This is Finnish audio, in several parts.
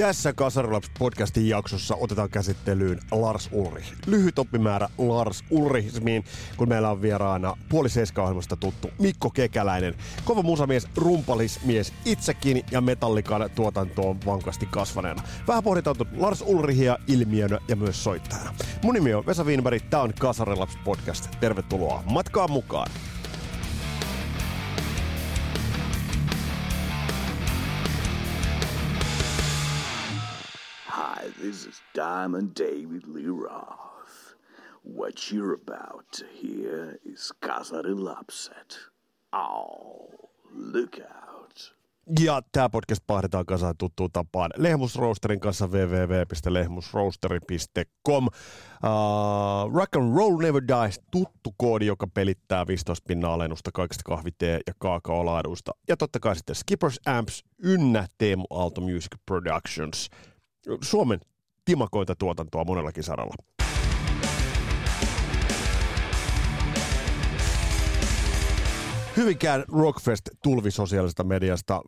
Tässä Kasarilaps podcastin jaksossa otetaan käsittelyyn Lars Ulrich. Lyhyt oppimäärä Lars Ulrichsmiin, kun meillä on vieraana puoli tuttu Mikko Kekäläinen. Kova musamies, rumpalismies itsekin ja metallikan tuotantoon vankasti kasvaneena. Vähän pohditaan Lars Ulrichia ilmiönä ja myös soittajana. Mun nimi on Vesa Wienberg, tää on Kasarilaps podcast. Tervetuloa matkaan mukaan. This is Diamond David Lee Roth. What you're about to hear is de Lapset. Oh, look out. Ja tämä podcast pahdetaan kasaan tuttuun tapaan Lehmusroosterin kanssa www.lehmusroosteri.com. Uh, rock and Roll Never Dies, tuttu koodi, joka pelittää 15 pinnan alennusta kaikista kahvitee- ja kaakaolaaduista. Ja totta kai sitten Skippers Amps ynnä Teemu Aalto Music Productions. Suomen timakoita tuotantoa monellakin saralla. Hyvinkään Rockfest tulvi sosiaalisesta mediasta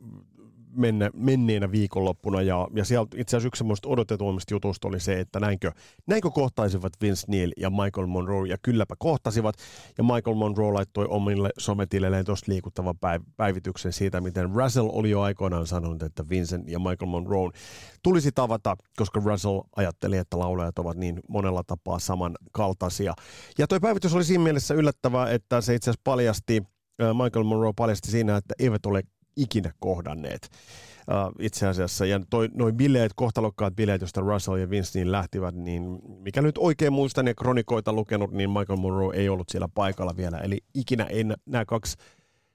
menne, menneenä viikonloppuna ja, ja sieltä itse asiassa yksi semmoista odotetuimmista jutusta oli se, että näinkö, näinkö kohtaisivat Vince Neil ja Michael Monroe ja kylläpä kohtasivat ja Michael Monroe laittoi omille sometilleen tuosta liikuttavan päiv- päivityksen siitä, miten Russell oli jo aikoinaan sanonut, että Vincent ja Michael Monroe tulisi tavata, koska Russell ajatteli, että laulajat ovat niin monella tapaa samankaltaisia. Ja toi päivitys oli siinä mielessä yllättävää, että se itse asiassa paljasti Michael Monroe paljasti siinä, että eivät ole ikinä kohdanneet uh, itse asiassa. Ja toi, noin bileet, kohtalokkaat bileet, joista Russell ja Vince niin lähtivät, niin mikä nyt oikein muistan ja kronikoita lukenut, niin Michael Monroe ei ollut siellä paikalla vielä. Eli ikinä ei nämä kaksi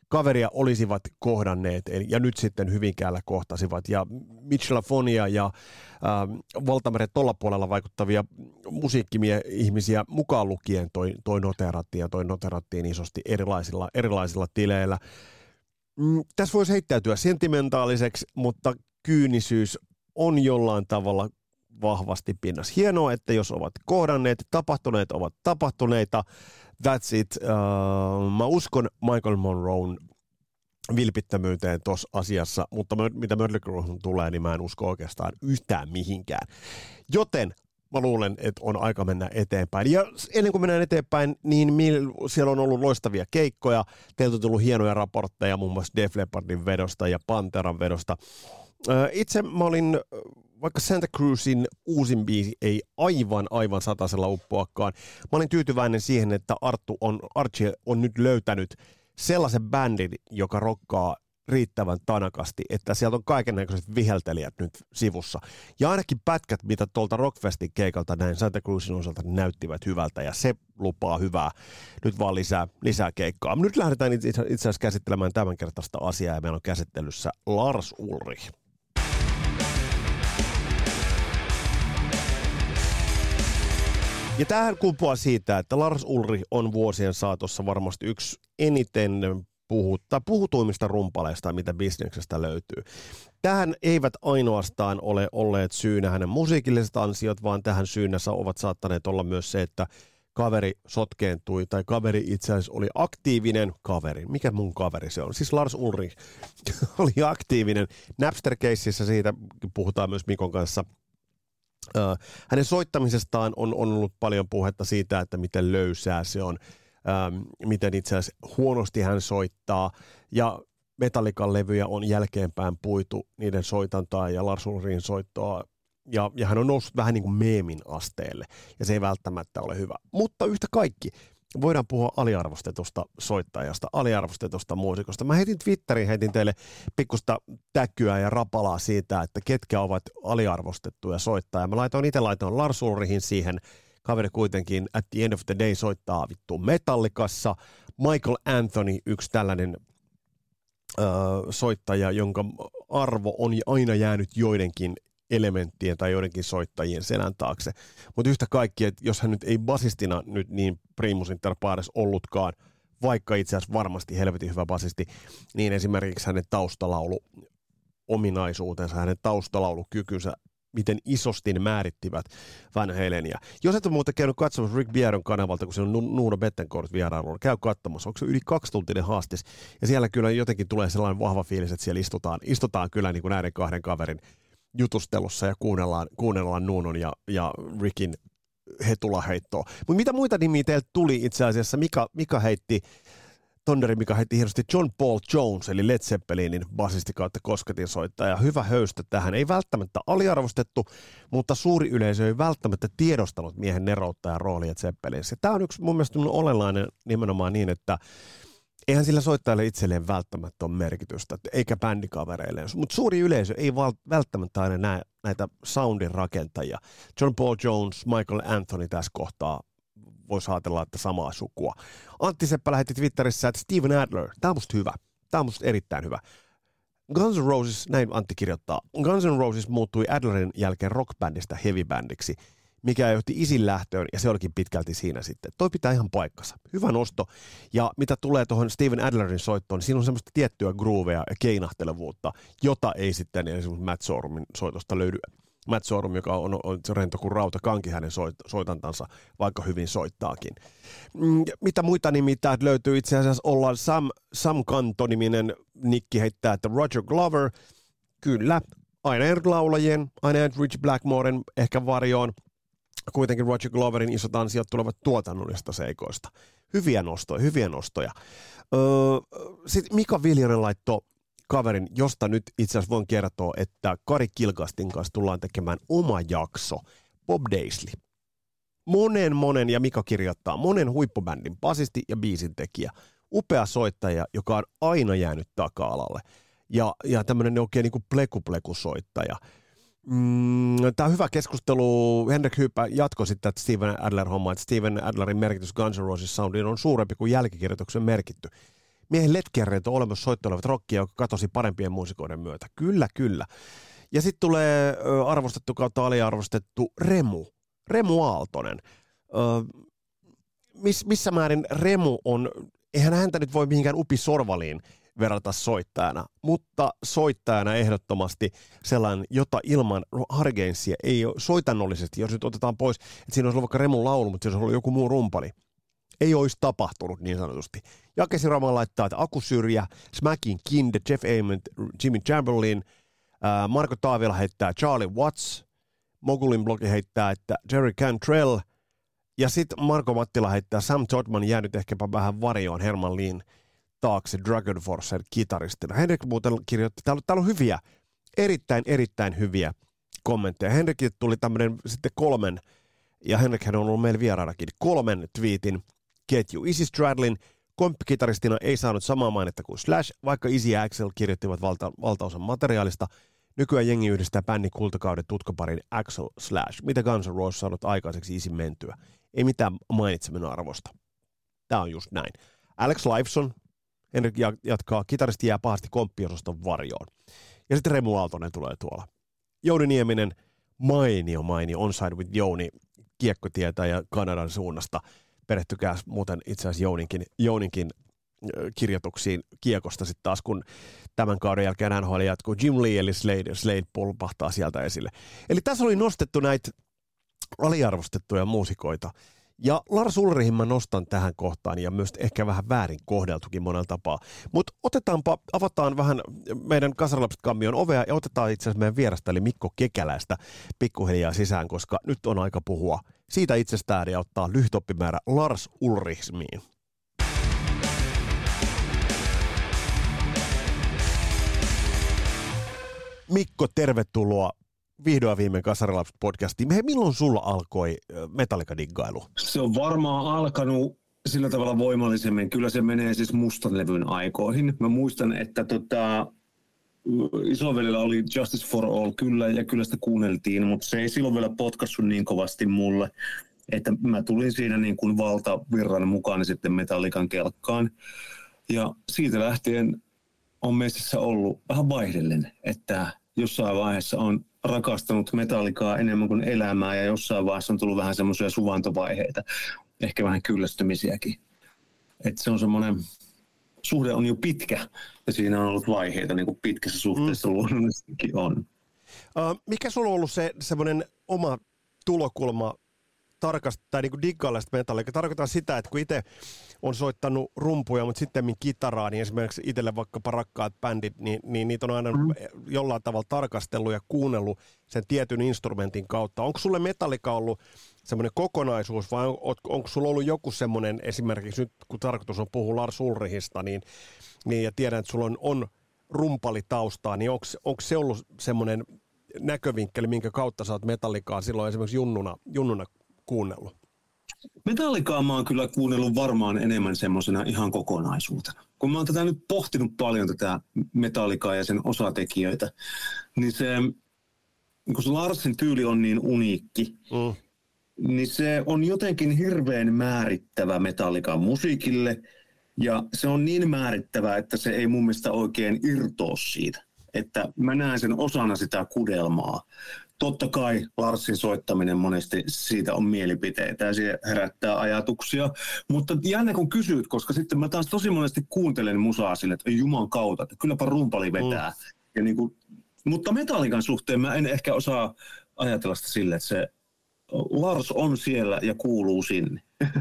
kaveria olisivat kohdanneet, ja nyt sitten Hyvinkäällä kohtasivat. Ja Mitchell Fonia ja äh, Valtameren tuolla puolella vaikuttavia musiikkimie-ihmisiä mukaan lukien toi, toi noterattiin, ja toi noterattiin isosti erilaisilla, erilaisilla tileillä mm, tässä voisi heittäytyä sentimentaaliseksi, mutta kyynisyys on jollain tavalla vahvasti pinnassa. Hienoa, että jos ovat kohdanneet, tapahtuneet ovat tapahtuneita. That's it. Uh, mä uskon Michael Monroen vilpittömyyteen tuossa asiassa, mutta mitä Mötley tulee, niin mä en usko oikeastaan yhtään mihinkään. Joten mä luulen, että on aika mennä eteenpäin. Ja ennen kuin mennään eteenpäin, niin siellä on ollut loistavia keikkoja. Teiltä on tullut hienoja raportteja muun muassa Def Leppardin vedosta ja Panteran vedosta. Itse mä olin, vaikka Santa Cruzin uusin biisi ei aivan aivan satasella uppoakaan, mä olin tyytyväinen siihen, että Arttu on, Archie on nyt löytänyt sellaisen bändin, joka rokkaa riittävän tanakasti, että sieltä on kaiken näköiset viheltelijät nyt sivussa. Ja ainakin pätkät, mitä tuolta Rockfestin keikalta näin Santa Cruzin osalta näyttivät hyvältä, ja se lupaa hyvää. Nyt vaan lisää, lisää keikkaa. Nyt lähdetään itse asiassa käsittelemään tämänkertaista asiaa, ja meillä on käsittelyssä Lars Ulrich. Ja tähän kumpuaa siitä, että Lars Ulrich on vuosien saatossa varmasti yksi eniten puhuttaa, puhutuimmista rumpaleista, mitä bisneksestä löytyy. Tähän eivät ainoastaan ole olleet syynä hänen musiikilliset ansiot, vaan tähän syynä ovat saattaneet olla myös se, että kaveri sotkeentui, tai kaveri itse asiassa oli aktiivinen kaveri. Mikä mun kaveri se on? Siis Lars Ulrich oli aktiivinen. napster siitä puhutaan myös Mikon kanssa. hänen soittamisestaan on, on ollut paljon puhetta siitä, että miten löysää se on ähm, miten itse asiassa huonosti hän soittaa. Ja Metallikan levyjä on jälkeenpäin puitu niiden soitantaa ja Lars Ulrin soittoa ja, ja hän on noussut vähän niin kuin meemin asteelle, ja se ei välttämättä ole hyvä. Mutta yhtä kaikki, voidaan puhua aliarvostetusta soittajasta, aliarvostetusta muusikosta. Mä heitin Twitteriin, heitin teille pikkusta täkyä ja rapalaa siitä, että ketkä ovat aliarvostettuja soittajia. Mä laitoin itse laitoin Lars Ulrihin siihen Kaveri kuitenkin at the end of the day soittaa vittu metallikassa. Michael Anthony, yksi tällainen ö, soittaja, jonka arvo on aina jäänyt joidenkin elementtien tai joidenkin soittajien selän taakse. Mutta yhtä kaikki, että jos hän nyt ei basistina nyt niin primus inter pares ollutkaan vaikka itse asiassa varmasti helvetin hyvä basisti, niin esimerkiksi hänen taustalaulu ominaisuutensa, hänen taustalaulukykynsä miten isosti ne määrittivät Van Halenia. Jos et ole muuten käynyt katsomassa Rick Bieron kanavalta, kun se on Nuno Bettencourt vierailulla, käy katsomassa. Onko se yli kaksituntinen haastis? Ja siellä kyllä jotenkin tulee sellainen vahva fiilis, että siellä istutaan, istutaan kyllä niin kuin näiden kahden kaverin jutustelussa ja kuunnellaan, kuunnellaan Nunon ja, ja Rickin hetulaheittoa. Mutta mitä muita nimiä teiltä tuli itse asiassa? Mika, Mika heitti Tonderi, mikä heitti hienosti John Paul Jones, eli Led Zeppelinin basisti kautta kosketinsoittaja. Hyvä höystö tähän. Ei välttämättä aliarvostettu, mutta suuri yleisö ei välttämättä tiedostanut miehen neroutta ja roolia Zeppelinissä. Tämä on yksi mun mielestä olennainen nimenomaan niin, että eihän sillä soittajalle itselleen välttämättä ole merkitystä, eikä bändikavereille. Mutta suuri yleisö ei välttämättä aina näe näitä soundin rakentajia. John Paul Jones, Michael Anthony tässä kohtaa voisi ajatella, että samaa sukua. Antti Seppä lähetti Twitterissä, että Steven Adler, tämä on musta hyvä. Tämä on musta erittäin hyvä. Guns N' Roses, näin Antti kirjoittaa, Guns N' Roses muuttui Adlerin jälkeen rockbändistä heavybändiksi, mikä johti isin lähtöön, ja se olikin pitkälti siinä sitten. Toi pitää ihan paikkansa. Hyvä nosto. Ja mitä tulee tuohon Steven Adlerin soittoon, niin siinä on semmoista tiettyä groovea ja keinahtelevuutta, jota ei sitten esimerkiksi Matt Sorumin soitosta löydy Matt Sorum, joka on, on rento kuin rauta kanki hänen soit, soitantansa, vaikka hyvin soittaakin. Mm, mitä muita nimiä löytyy? Itse asiassa ollaan Sam, Sam Kanto-niminen nikki heittää, että Roger Glover, kyllä, aina laulajien, aina Rich Blackmoren ehkä varjoon. Kuitenkin Roger Gloverin isot ansiot tulevat tuotannollista seikoista. Hyviä nostoja, hyviä nostoja. Öö, Sitten Mika Viljanen laittoi kaverin, josta nyt itse asiassa voin kertoa, että Kari Kilkastin kanssa tullaan tekemään oma jakso, Bob Daisley. Monen, monen, ja Mika kirjoittaa, monen huippubändin basisti ja biisintekijä. Upea soittaja, joka on aina jäänyt taka-alalle. Ja, ja tämmöinen oikein niin kuin pleku-pleku-soittaja. Mm, Tämä on hyvä keskustelu. Henrik Hyppä jatkoi sitten Steven Adler-homma, että Steven Adlerin merkitys Guns N' Roses soundiin on suurempi kuin jälkikirjoituksen merkitty miehen letkerreet on olemassa soittelevat rockia, joka katosi parempien muusikoiden myötä. Kyllä, kyllä. Ja sitten tulee arvostettu kautta aliarvostettu Remu. Remu Aaltonen. miss, missä määrin Remu on, eihän häntä nyt voi mihinkään Upi Sorvaliin verrata soittajana, mutta soittajana ehdottomasti sellainen, jota ilman hargensia ei ole soitannollisesti, jos nyt otetaan pois, että siinä olisi ollut vaikka Remun laulu, mutta siinä olisi ollut joku muu rumpali, ei olisi tapahtunut niin sanotusti. Jakesi Raman laittaa, että Akusyrjä, Smacking Kind, Jeff Ament, Jimmy Chamberlain, Marko Taavila heittää Charlie Watts, Mogulin blogi heittää, että Jerry Cantrell, ja sitten Marko Mattila heittää Sam Todman jäänyt ehkäpä vähän varjoon Herman Leen taakse Dragon Forcer kitaristina. Henrik muuten kirjoitti, täällä, täällä on hyviä, erittäin erittäin hyviä kommentteja. Henrikille tuli tämmöinen sitten kolmen, ja Henrik on ollut meillä vieraanakin, kolmen twiitin ketju. Isi Stradlin komppikitaristina ei saanut samaa mainetta kuin Slash, vaikka Isi ja Axel kirjoittivat valta, valtaosan materiaalista. Nykyään jengi yhdistää bändin kultakauden tutkaparin Axel Slash. Mitä Guns N' Roses saanut aikaiseksi Isin mentyä? Ei mitään mainitseminen arvosta. Tämä on just näin. Alex Lifeson, Henrik jatkaa, kitaristi jää pahasti komppiosaston varjoon. Ja sitten Remu Aaltonen tulee tuolla. Jouni Nieminen, mainio mainio Onside with Jouni, kiekkotietä ja Kanadan suunnasta – perehtykää muuten itse asiassa Jouninkin, Jouninkin kirjoituksiin kiekosta sitten taas, kun tämän kauden jälkeen NHL jatkuu. Jim Lee eli Slade, Slade pulpahtaa sieltä esille. Eli tässä oli nostettu näitä aliarvostettuja muusikoita. Ja Lars Ulrihin mä nostan tähän kohtaan ja myös ehkä vähän väärin kohdeltukin monella tapaa. Mutta otetaanpa, avataan vähän meidän Kasarlapset kammion ovea ja otetaan itse asiassa meidän vierasta eli Mikko Kekäläistä pikkuhiljaa sisään, koska nyt on aika puhua siitä itsestään ja ottaa lyhytoppimäärä Lars Ulrichsmiin. Mikko, tervetuloa vihdoin viimein Kasarilaps podcastiin. Hei, milloin sulla alkoi Metallica-diggailu? Se on varmaan alkanut sillä tavalla voimallisemmin. Kyllä se menee siis mustan levyn aikoihin. Mä muistan, että tota, isovelillä oli Justice for All kyllä, ja kyllä sitä kuunneltiin, mutta se ei silloin vielä potkassut niin kovasti mulle, että mä tulin siinä niin kuin valtavirran mukaan sitten Metallikan kelkkaan. Ja siitä lähtien on meissä ollut vähän vaihdellen, että jossain vaiheessa on rakastanut metallikaa enemmän kuin elämää ja jossain vaiheessa on tullut vähän semmoisia suvantovaiheita, ehkä vähän kyllästymisiäkin. että se on semmoinen, suhde on jo pitkä ja siinä on ollut vaiheita, niin kuin pitkässä suhteessa mm. luonnollisestikin on. Uh, mikä sulla on ollut se semmoinen oma tulokulma tarkasta tai niin diggailla metallia. Tarkoitan sitä, että kun itse on soittanut rumpuja, mutta sitten kitaraa, niin esimerkiksi itselle vaikkapa rakkaat bändit, niin, niin niitä on aina mm. jollain tavalla tarkastellut ja kuunnellut sen tietyn instrumentin kautta. Onko sulle metallika ollut semmoinen kokonaisuus vai on, onko sulla ollut joku semmoinen, esimerkiksi nyt kun tarkoitus on puhua Lars Ulrihista, niin, niin ja tiedän, että sulla on, on rumpalitaustaa, niin onko se ollut semmoinen näkövinkkeli, minkä kautta sä oot metallikaa silloin esimerkiksi junnuna, junnuna kuunnellut? Metallikaa mä oon kyllä kuunnellut varmaan enemmän semmoisena ihan kokonaisuutena. Kun mä oon tätä nyt pohtinut paljon tätä metallikaa ja sen osatekijöitä, niin se, kun se Larsin tyyli on niin uniikki, mm. niin se on jotenkin hirveän määrittävä metallikan musiikille, ja se on niin määrittävä, että se ei mun mielestä oikein irtoa siitä. Että mä näen sen osana sitä kudelmaa totta kai Larsin soittaminen monesti siitä on mielipiteitä ja se herättää ajatuksia. Mutta jännä kun kysyt, koska sitten mä taas tosi monesti kuuntelen musaa sille, että juman kautta, että kylläpä rumpali vetää. Mm. Ja niin kuin, mutta metallikan suhteen mä en ehkä osaa ajatella sitä sille, että se Lars on siellä ja kuuluu sinne.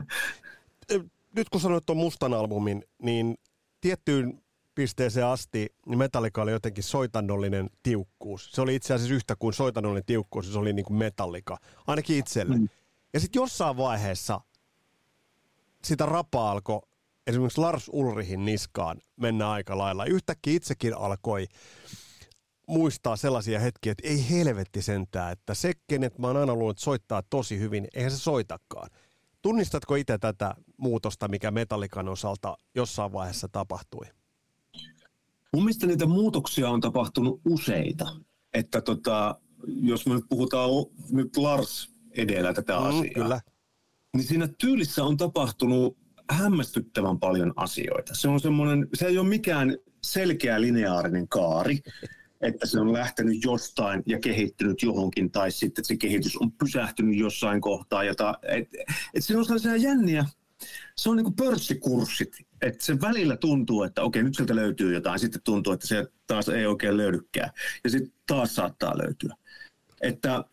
Nyt kun sanoit tuon mustan albumin, niin tiettyyn pisteeseen asti niin Metallica oli jotenkin soitannollinen tiukkuus. Se oli itse asiassa yhtä kuin soitannollinen tiukkuus, se oli niin kuin Metallica, ainakin itselle. Mm. Ja sitten jossain vaiheessa sitä rapa alkoi esimerkiksi Lars Ulrihin niskaan mennä aika lailla. Yhtäkkiä itsekin alkoi muistaa sellaisia hetkiä, että ei helvetti sentää, että se, kenet mä oon aina luullut, soittaa tosi hyvin, eihän se soitakaan. Tunnistatko itse tätä muutosta, mikä Metallikan osalta jossain vaiheessa tapahtui? Mun mielestä niitä muutoksia on tapahtunut useita. Että tota, jos me nyt puhutaan nyt Lars edellä tätä mm, asiaa, kyllä. niin siinä tyylissä on tapahtunut hämmästyttävän paljon asioita. Se on semmoinen, se ei ole mikään selkeä lineaarinen kaari, että se on lähtenyt jostain ja kehittynyt johonkin, tai sitten se kehitys on pysähtynyt jossain kohtaa. Jota, et, et siinä on sellaisia jänniä, se on niin kuin pörssikurssit, että se välillä tuntuu, että okei, nyt sieltä löytyy jotain, sitten tuntuu, että se taas ei oikein löydykään, ja sitten taas saattaa löytyä. Että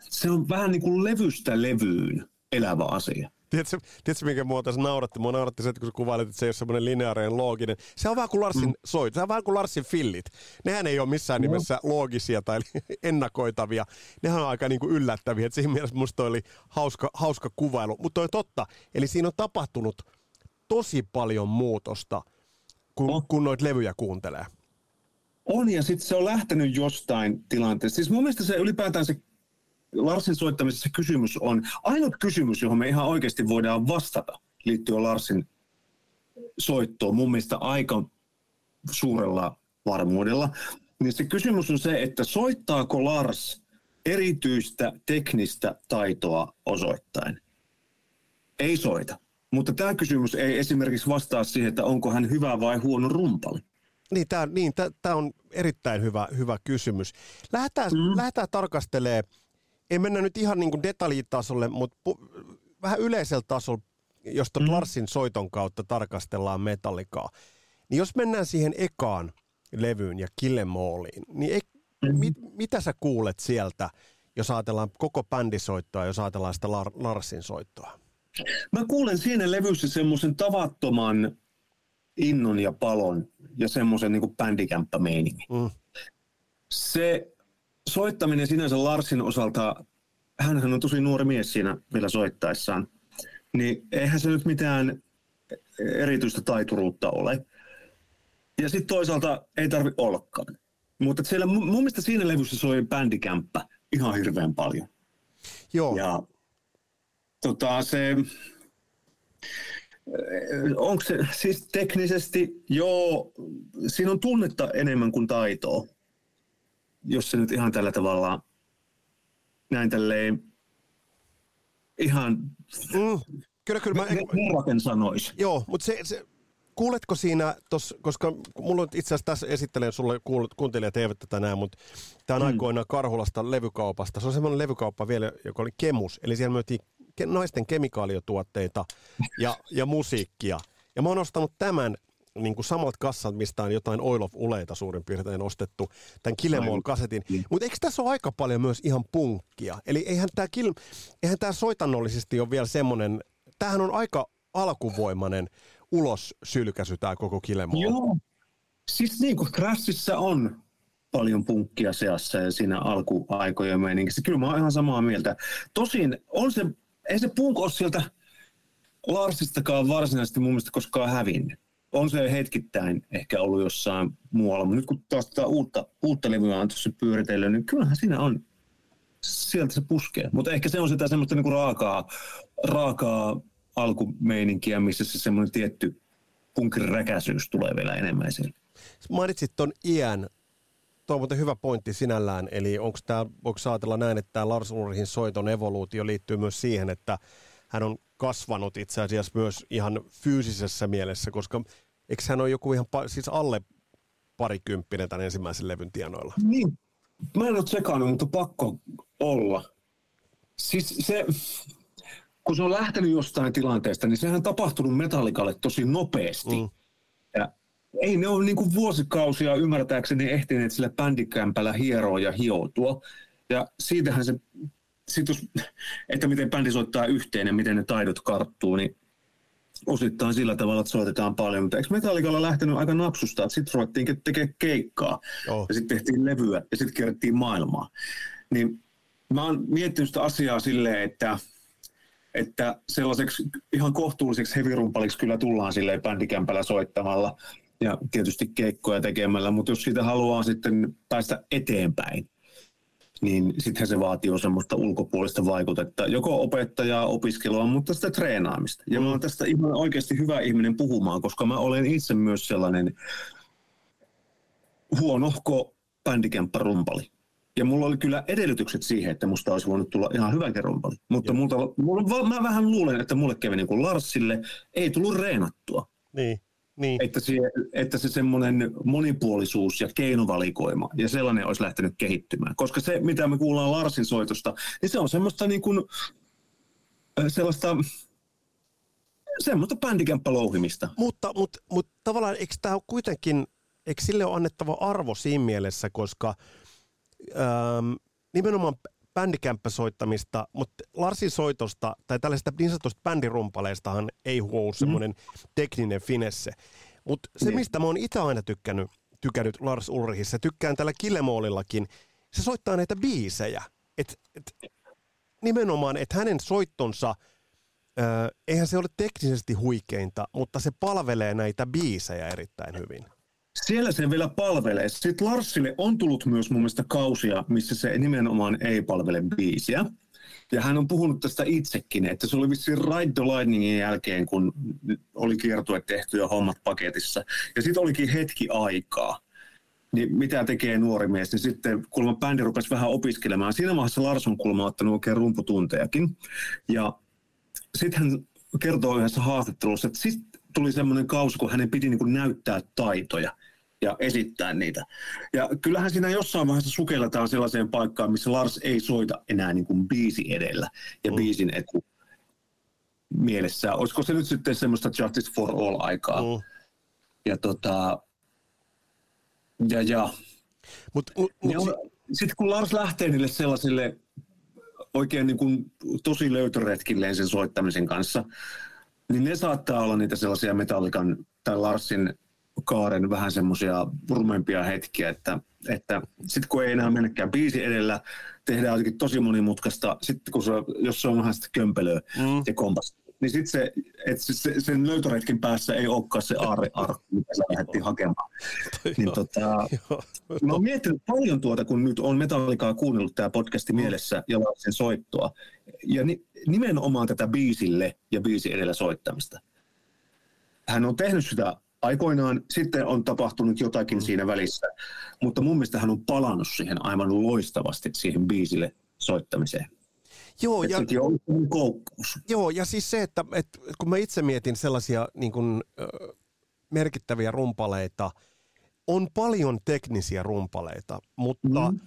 se on vähän niin kuin levystä levyyn elävä asia. Tiedätkö, tiedätkö minkä mua tässä nauratti? Mua nauratti se, että kun sä kuvailit, että se ei ole semmoinen lineaarinen looginen. Se on vähän kuin Larsin mm. soit. Se on vähän kuin Larsin fillit. Nehän ei ole missään no. nimessä loogisia tai ennakoitavia. Nehän on aika niin kuin yllättäviä. Et siinä mielessä musta oli hauska, hauska kuvailu. Mutta on totta. Eli siinä on tapahtunut tosi paljon muutosta, kun, oh. kun noita levyjä kuuntelee. On, ja sitten se on lähtenyt jostain tilanteesta. Siis mun mielestä se ylipäätään se Larsin soittamisessa kysymys on, ainut kysymys, johon me ihan oikeasti voidaan vastata liittyen Larsin soittoon mun mielestä aika suurella varmuudella, niin se kysymys on se, että soittaako Lars erityistä teknistä taitoa osoittain? Ei soita. Mutta tämä kysymys ei esimerkiksi vastaa siihen, että onko hän hyvä vai huono rumpali. Niin, tämä niin, on erittäin hyvä, hyvä kysymys. Lähdetään, mm. lähdetään tarkastelemaan ei mennä nyt ihan niin kuin detaljitasolle, mutta pu- vähän yleisellä tasolla, jos mm. Larsin soiton kautta tarkastellaan metallikaa, niin jos mennään siihen ekaan levyyn ja Killemooliin, niin e- mm. mit, mitä sä kuulet sieltä, jos ajatellaan koko bändisoittoa, jos ajatellaan sitä Lar- Larsin soittoa? Mä kuulen siinä levyssä semmoisen tavattoman innon ja palon ja semmoisen niin bändikämppämeiningin. Mm. Se soittaminen sinänsä Larsin osalta, hän on tosi nuori mies siinä vielä soittaessaan, niin eihän se nyt mitään erityistä taituruutta ole. Ja sitten toisaalta ei tarvi ollakaan. Mutta siellä mun mielestä siinä levyssä soi bändikämppä ihan hirveän paljon. Joo. Ja tota, se, onko se siis teknisesti, joo, siinä on tunnetta enemmän kuin taitoa jos se nyt ihan tällä tavalla näin tälleen ihan mm, kyllä, kyllä mä, verraten sanoisi. Joo, mutta se, se, kuuletko siinä, tos, koska mulla on itse asiassa tässä esittelen sulle kuuntelijat eivät tänään, mutta tämä on mm. aikoinaan Karhulasta levykaupasta. Se on semmoinen levykauppa vielä, joka oli Kemus, eli siellä myytiin ke- naisten kemikaaliotuotteita ja, ja musiikkia. Ja mä oon ostanut tämän niin kuin samat kassat, mistä on jotain Oil of Uleita suurin piirtein ostettu, tämän Kilemon kasetin. Mutta eikö tässä ole aika paljon myös ihan punkkia? Eli eihän tämä, kil, eihän tämä soitannollisesti ole vielä semmoinen, tämähän on aika alkuvoimainen ulos sylkäsy tämä koko Kilemon. Joo. Siis niin kuin Crashissa on paljon punkkia seassa ja siinä alkuaikojen meininkissä. Kyllä mä oon ihan samaa mieltä. Tosin on se, ei se punk ole sieltä Larsistakaan varsinaisesti mun mielestä koskaan hävinnyt. On se hetkittäin ehkä ollut jossain muualla, mutta nyt kun taas tätä uutta, uutta levyä on tuossa pyöritellyt, niin kyllähän siinä on, sieltä se puskee. Mutta ehkä se on sitä semmoista niinku raakaa, raakaa alkumeininkiä, missä se semmoinen tietty punkin räkäisyys tulee vielä enemmän esille. Mainitsit tuon iän. Tuo on muuten hyvä pointti sinällään. Eli onko tämä, voiko ajatella näin, että tämä Lars Ulrichin soiton evoluutio liittyy myös siihen, että hän on kasvanut itse asiassa myös ihan fyysisessä mielessä, koska eikö hän ole joku ihan, siis alle parikymppinen tämän ensimmäisen levyn tienoilla? Niin, mä en ole tsekannut, mutta pakko olla. Siis se, kun se on lähtenyt jostain tilanteesta, niin sehän on tapahtunut metallikalle tosi nopeasti. Mm. Ei ne ole niin kuin vuosikausia ymmärtääkseni ehtineet sillä bändikämpällä hieroa ja hioutua. Ja siitähän se, sit jos, että miten bändi soittaa yhteen ja miten ne taidot karttuu, niin osittain sillä tavalla, että soitetaan paljon. Mutta eikö Metallicalla lähtenyt aika napsusta, että sitten ruvettiin tekemään keikkaa oh. ja sitten tehtiin levyä ja sitten kerrottiin maailmaa. Niin mä oon miettinyt sitä asiaa silleen, että että sellaiseksi ihan kohtuulliseksi hevirumpaliksi kyllä tullaan silleen bändikämpällä soittamalla ja tietysti keikkoja tekemällä, mutta jos siitä haluaa sitten päästä eteenpäin, niin sittenhän se vaatii semmoista ulkopuolista vaikutetta, joko opettajaa, opiskelua, mutta sitä treenaamista. Ja mä oon tästä ihan oikeasti hyvä ihminen puhumaan, koska mä olen itse myös sellainen huonohko bändikämppärumpali. Ja mulla oli kyllä edellytykset siihen, että musta olisi voinut tulla ihan hyvä kerumpali. Mutta multa, mulla, mä vähän luulen, että mulle kävi niin kuin Larsille, ei tullut reenattua. Niin. Niin. Että, se, että se semmoinen monipuolisuus ja keinovalikoima ja sellainen olisi lähtenyt kehittymään. Koska se, mitä me kuullaan Larsin soitosta, niin se on semmoista niin kuin, sellaista semmoista bändikämppälouhimista. Mutta, mutta, mutta tavallaan eikö tämä ole kuitenkin, eikö sille ole annettava arvo siinä mielessä, koska ähm, nimenomaan bändikämppäsoittamista, mutta Larsin soitosta tai tällaisesta niin sanotusta bändirumpaleistahan ei huou mm. semmoinen tekninen finesse. Mutta se, niin. mistä mä oon itse aina tykkännyt, tykännyt Lars Ulrichissa, tykkään tällä Kilemoolillakin, se soittaa näitä biisejä. Et, et, nimenomaan, että hänen soittonsa, äh, eihän se ole teknisesti huikeinta, mutta se palvelee näitä biisejä erittäin hyvin. Siellä se vielä palvelee. Sitten Larsille on tullut myös mun mielestä kausia, missä se nimenomaan ei palvele biisiä. Ja hän on puhunut tästä itsekin, että se oli vissiin Ride the Lightningin jälkeen, kun oli kiertue tehty ja hommat paketissa. Ja sitten olikin hetki aikaa. Niin mitä tekee nuori mies, niin sitten kuulemma bändi rupesi vähän opiskelemaan. Siinä vaiheessa Lars on kuulemma ottanut oikein rumputuntejakin. Ja sitten hän kertoo yhdessä haastattelussa, että sitten tuli semmoinen kausi, kun hänen piti niin näyttää taitoja ja esittää niitä. Ja kyllähän siinä jossain vaiheessa sukelletaan sellaiseen paikkaan, missä Lars ei soita enää niin kuin biisi edellä ja mm. biisin etu mielessä. Olisiko se nyt sitten semmoista Justice for All-aikaa? Mm. Ja tota, ja ja. Mut, mut, mut, sitten kun Lars lähtee niille sellaisille oikein niin kuin tosi löytöretkilleen sen soittamisen kanssa, niin ne saattaa olla niitä sellaisia Metallikan tai Larsin kaaren vähän semmoisia rumempia hetkiä, että, että sitten kun ei enää mennäkään biisi edellä, tehdään jotenkin tosi monimutkaista, sitten kun se, jos se on vähän sitten kömpelöä mm. ja kompas, niin sitten se, että se, sen löytöretkin päässä ei olekaan se aarrearkku, mitä sä lähdettiin hakemaan. niin tota, mä oon miettinyt paljon tuota, kun nyt on Metallikaa kuunnellut tämä podcasti mm. mielessä ja sen soittoa. Ja ni, nimenomaan tätä biisille ja biisi edellä soittamista. Hän on tehnyt sitä aikoinaan, sitten on tapahtunut jotakin mm. siinä välissä, mutta mun mielestä hän on palannut siihen aivan loistavasti siihen biisille soittamiseen. Joo, ja, on joo, ja siis se, että, että kun mä itse mietin sellaisia niin kuin, merkittäviä rumpaleita, on paljon teknisiä rumpaleita, mutta mm.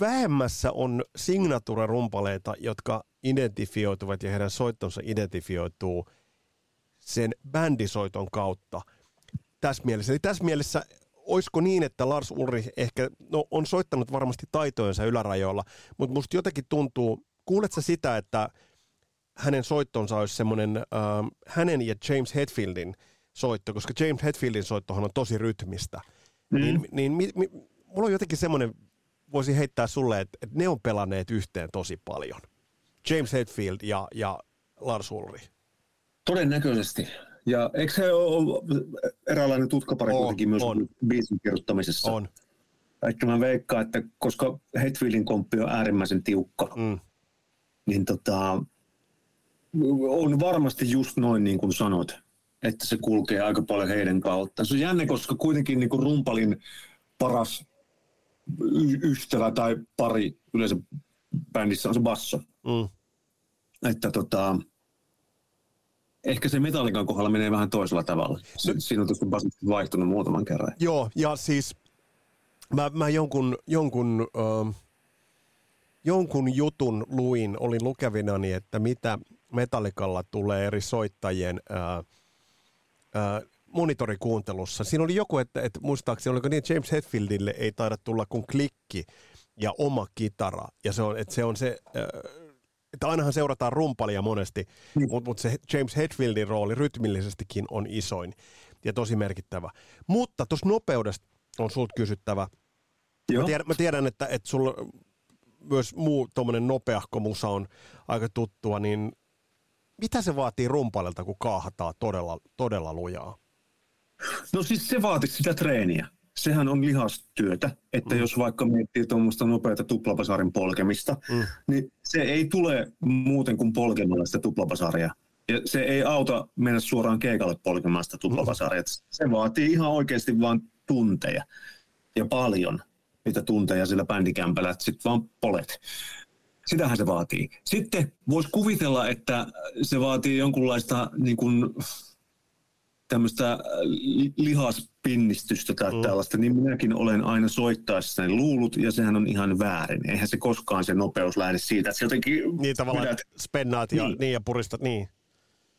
vähemmässä on signature-rumpaleita, jotka identifioituvat ja heidän soittonsa identifioituu sen bändisoiton kautta. Tässä mielessä. Eli tässä mielessä olisiko niin, että Lars Ulrich ehkä, no on soittanut varmasti taitojensa ylärajoilla, mutta musta jotenkin tuntuu, kuuletko sitä, että hänen soittonsa olisi semmoinen, äh, hänen ja James Hetfieldin soitto, koska James Hetfieldin soittohan on tosi rytmistä. Mm. Niin, niin mi, mi, mulla on jotenkin semmoinen, voisin heittää sulle, että, että ne on pelanneet yhteen tosi paljon. James Hetfield ja, ja Lars Ulrich. Todennäköisesti. Ja eikö se ole eräänlainen tutkapari on, kuitenkin myös on. biisin kirjoittamisessa? On. Että mä veikkaan, että koska Hetfieldin komppi on äärimmäisen tiukka, mm. niin tota, on varmasti just noin niin kuin sanot, että se kulkee aika paljon heidän kautta. Se on jännä, koska kuitenkin niin kuin rumpalin paras ystävä tai pari yleensä bändissä on se basso. Mm. Että tota, ehkä se metallikan kohdalla menee vähän toisella tavalla. Se, siinä on basisti vaihtunut muutaman kerran. Joo, ja siis mä, mä jonkun, jonkun, äh, jonkun jutun luin, olin lukevinani, että mitä metallikalla tulee eri soittajien äh, äh, monitorikuuntelussa. Siinä oli joku, että, että muistaakseni oliko niin, että James Hetfieldille ei taida tulla kuin klikki ja oma kitara. Ja se on, että se on se, äh, että ainahan seurataan rumpalia monesti, mm. mutta mut se James Hetfieldin rooli rytmillisestikin on isoin ja tosi merkittävä. Mutta tuossa nopeudesta on sulta kysyttävä. Joo. Mä, tiedän, mä tiedän, että, että sulla myös muu tuommoinen nopeahko musa on aika tuttua, niin mitä se vaatii rumpalilta, kun kaahataan todella, todella lujaa? No siis se vaatii sitä treeniä sehän on lihastyötä, että mm. jos vaikka miettii tuommoista nopeata tuplapasarin polkemista, mm. niin se ei tule muuten kuin polkemalla sitä tuplapasaria. Ja se ei auta mennä suoraan keikalle polkemaan sitä tuplapasaria. Mm. Se vaatii ihan oikeasti vain tunteja ja paljon niitä tunteja sillä bändikämpällä, että sitten vaan polet. Sitähän se vaatii. Sitten voisi kuvitella, että se vaatii jonkunlaista niin kuin, tämmöistä lihaspinnistystä tai mm. tällaista, niin minäkin olen aina soittaessani luullut, ja sehän on ihan väärin. Eihän se koskaan se nopeus lähde siitä, että se jotenkin... Niin tavallaan pidät... spennaat ja, niin. niin ja puristat, niin.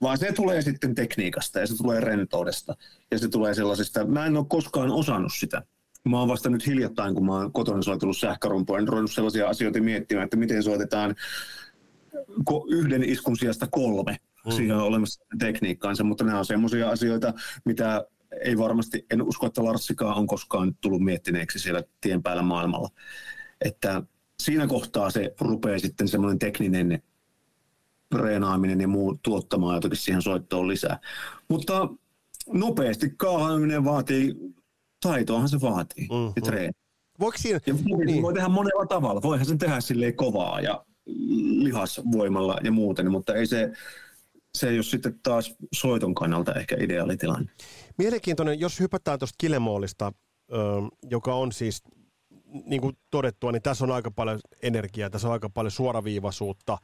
Vaan se tulee sitten tekniikasta ja se tulee rentoudesta ja se tulee sellaisesta, mä en ole koskaan osannut sitä. Mä oon vasta nyt hiljattain, kun mä oon kotona soitellut sähkärumpoa, en ruvennut sellaisia asioita miettimään, että miten soitetaan yhden iskun sijasta kolme mm. siihen on olemassa tekniikkaansa, mutta nämä on semmoisia asioita, mitä ei varmasti, en usko, että Larssikaan on koskaan tullut miettineeksi siellä tien päällä maailmalla. Että siinä kohtaa se rupeaa sitten semmoinen tekninen reenaaminen ja muu tuottamaan jotakin siihen soittoon lisää. Mutta nopeasti kaahaaminen vaatii, taitoahan se vaatii mm, ja treeni. Voiko siinä, ja niin. voi tehdä monella tavalla. Voihan sen tehdä silleen kovaa ja lihasvoimalla ja muuten, mutta ei se, se ei ole sitten taas soiton kannalta ehkä ideaali tilanne. Mielenkiintoinen, jos hypätään tuosta Kilemoolista, joka on siis, niin kuin todettua, niin tässä on aika paljon energiaa, tässä on aika paljon suoraviivaisuutta.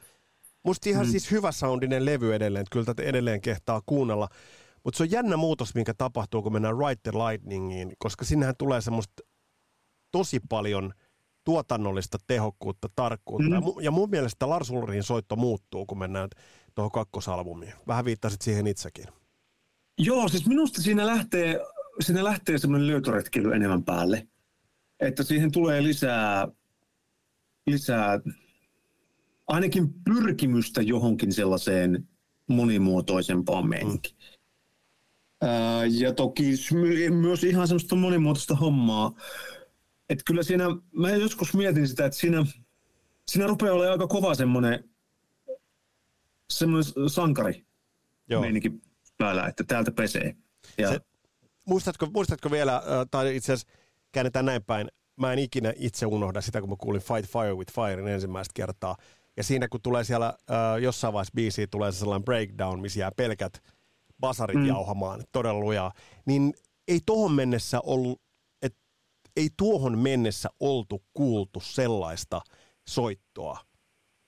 Musta ihan mm. siis hyvä soundinen levy edelleen, että kyllä tätä edelleen kehtaa kuunnella. Mutta se on jännä muutos, minkä tapahtuu, kun mennään Right the Lightningiin, koska sinnehän tulee semmoista tosi paljon tuotannollista tehokkuutta, tarkkuutta. Mm. Ja, mun mielestä Lars Ulrihin soitto muuttuu, kun mennään tuohon kakkosalbumiin. Vähän viittasit siihen itsekin. Joo, siis minusta siinä lähtee, siinä lähtee semmoinen löytöretkeily enemmän päälle. Että siihen tulee lisää, lisää ainakin pyrkimystä johonkin sellaiseen monimuotoisempaan meininkiin. Mm. ja toki myös ihan semmoista monimuotoista hommaa. Että kyllä siinä, mä joskus mietin sitä, että siinä, siinä rupeaa olemaan aika kova semmoinen semmoinen sankari Joo. meininki päällä, että täältä pesee. Ja... Se, muistatko, muistatko vielä, tai itse asiassa käännetään näin päin, mä en ikinä itse unohda sitä, kun mä kuulin Fight Fire with Fire ensimmäistä kertaa. Ja siinä kun tulee siellä äh, jossain vaiheessa biisiä, tulee se sellainen breakdown, missä jää pelkät basarit mm. jauhamaan, todella lujaa, niin ei tohon mennessä ollut, ei tuohon mennessä oltu kuultu sellaista soittoa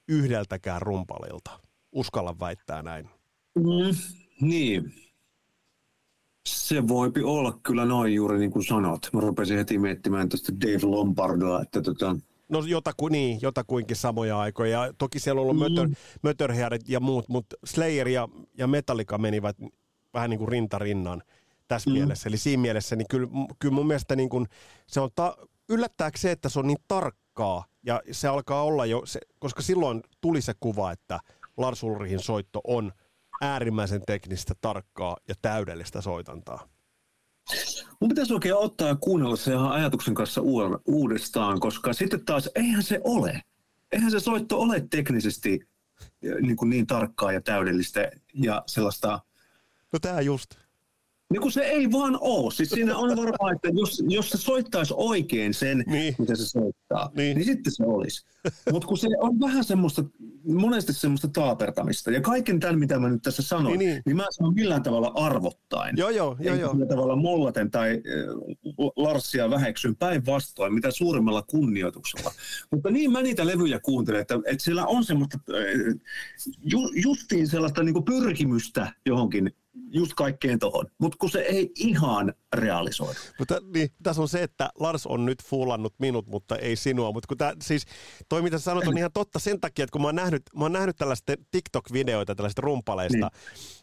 yhdeltäkään rumpalilta. Uskalla väittää näin. Mm, niin. Se voipi olla kyllä noin juuri niin kuin sanot. Mä rupesin heti miettimään tuosta Dave Lombardoa, että tota, No jotaku, niin, jotakuinkin samoja aikoja. Ja toki siellä on ollut mm. Mötör, Mötörheadet ja muut, mutta Slayer ja, ja Metallica menivät vähän niin kuin rintarinnan tässä mm. mielessä. Eli siinä mielessä, niin kyllä, kyllä mun mielestä niin kuin, se on ta- yllättääkö se, että se on niin tarkkaa ja se alkaa olla jo, se, koska silloin tuli se kuva, että Lars Ulrihin soitto on äärimmäisen teknistä, tarkkaa ja täydellistä soitantaa. Mun pitäisi oikein ottaa ja kuunnella se ihan ajatuksen kanssa uudestaan, koska sitten taas eihän se ole. Eihän se soitto ole teknisesti niin, kuin niin tarkkaa ja täydellistä ja sellaista... No tää just. Niin kun se ei vaan ole. Siis siinä on varmaan, että jos, jos se soittaisi oikein sen, niin. mitä se soittaa, niin, niin sitten se olisi. Mutta kun se on vähän semmoista, monesti semmoista taapertamista. Ja kaiken tämän, mitä mä nyt tässä sanoin, niin, niin. niin mä sanon millään tavalla arvottain. Joo, joo, joo. joo. Millään tavalla mollaten tai äh, Larssia väheksyn päinvastoin, mitä suurimmalla kunnioituksella. Mutta niin mä niitä levyjä kuuntelen, että, että siellä on semmoista, äh, ju, justiin sellaista niin pyrkimystä johonkin just kaikkeen tohon, mutta kun se ei ihan realisoidu. Mutta niin, tässä on se, että Lars on nyt fuulannut minut, mutta ei sinua. Mutta kun tää, siis toi mitä sanot on ihan totta sen takia, että kun mä oon nähnyt, mä oon nähnyt tällaista TikTok-videoita tällaista rumpaleista, niin.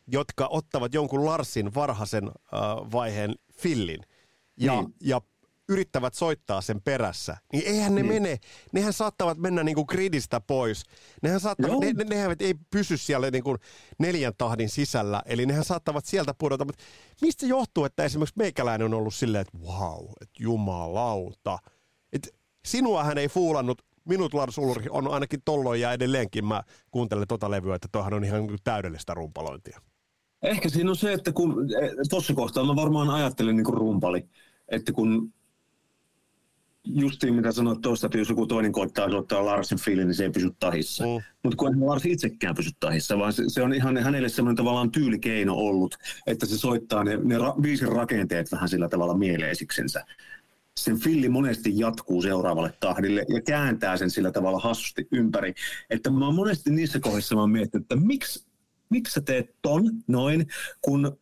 jotka ottavat jonkun Larsin varhaisen äh, vaiheen fillin. Ja, niin. ja yrittävät soittaa sen perässä, niin eihän ne niin. mene, nehän saattavat mennä niin kuin gridistä pois. Nehän saattavat, ne, ne, nehän ei pysy siellä niin kuin neljän tahdin sisällä, eli nehän saattavat sieltä pudota. Mutta mistä johtuu, että esimerkiksi meikäläinen on ollut silleen, että wow, että jumalauta. Et sinuahan ei fuulannut, minut Lars Ulrich on ainakin tolloin ja edelleenkin mä kuuntelen tota levyä, että toihan on ihan täydellistä rumpalointia. Ehkä siinä on se, että kun eh, tuossa kohtaa mä varmaan ajattelen niin kuin rumpali, että kun justiin mitä sanoit tuosta, että jos joku toinen koittaa soittaa Larsin fiili, niin se ei pysy tahissa. Mm. Mutta kun ei Lars itsekään pysy tahissa, vaan se, se on ihan hänelle semmoinen tavallaan tyylikeino ollut, että se soittaa ne, ne ra, viisin rakenteet vähän sillä tavalla mieleisiksensä. Sen filli monesti jatkuu seuraavalle tahdille ja kääntää sen sillä tavalla hassusti ympäri. Että mä oon monesti niissä kohdissa mä oon miettinyt, että miksi, miksi sä teet ton noin, kun,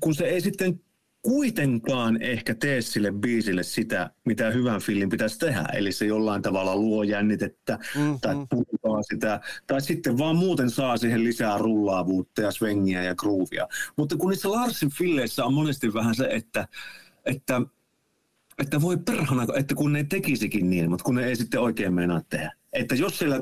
kun se ei sitten kuitenkaan ehkä tee sille biisille sitä, mitä hyvän filmin pitäisi tehdä. Eli se jollain tavalla luo jännitettä mm-hmm. tai purkaa sitä, tai sitten vaan muuten saa siihen lisää rullaavuutta ja svengiä ja groovia. Mutta kun niissä Larsin filleissä on monesti vähän se, että, että, että voi perhana, että kun ne tekisikin niin, mutta kun ne ei sitten oikein meinaa tehdä. Että jos siellä,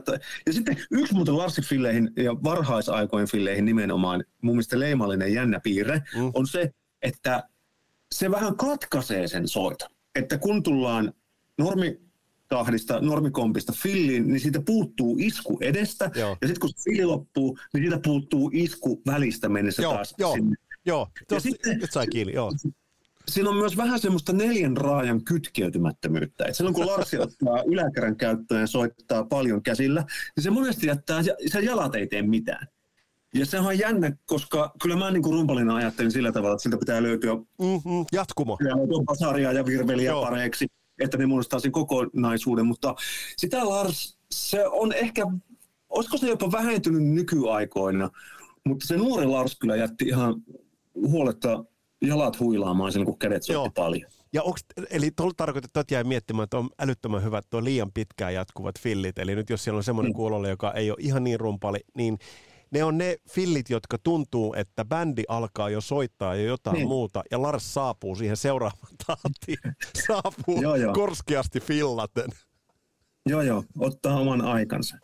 ja sitten yksi muuten Larsin filleihin ja varhaisaikojen filleihin nimenomaan mun mielestä leimallinen jännä piirre mm. on se, että se vähän katkaisee sen soiton. Että kun tullaan normi tahdista, normikompista filliin, niin siitä puuttuu isku edestä. Joo. Ja sitten kun se filli loppuu, niin siitä puuttuu isku välistä mennessä joo, taas joo, sinne. Joo, ja sitten, nyt sai kiili, joo. Siinä on myös vähän semmoista neljän raajan kytkeytymättömyyttä. Et silloin kun Larsi ottaa yläkärän käyttöön ja soittaa paljon käsillä, niin se monesti jättää, se jalat ei tee mitään. Ja se on jännä, koska kyllä mä niin kuin rumpalina ajattelin sillä tavalla, että siltä pitää löytyä mm-hmm, jatkumo. Pasaria ja virveliä Joo. pareiksi, että ne muodostaa sen kokonaisuuden. Mutta sitä Lars, se on ehkä, olisiko se jopa vähentynyt nykyaikoina, mutta se nuori Lars kyllä jätti ihan huoletta jalat huilaamaan silloin, kun kädet soitti Joo. paljon. Ja onks, eli tuolla tarkoittaa, että jäi miettimään, että on älyttömän hyvät tuo liian pitkään jatkuvat fillit. Eli nyt jos siellä on semmoinen mm. kuulolle, joka ei ole ihan niin rumpali, niin ne on ne fillit, jotka tuntuu, että bändi alkaa jo soittaa jo jotain niin. muuta, ja Lars saapuu siihen seuraavaan tahtiin. saapuu joo, joo. korskeasti fillaten. Joo, joo, ottaa oman aikansa.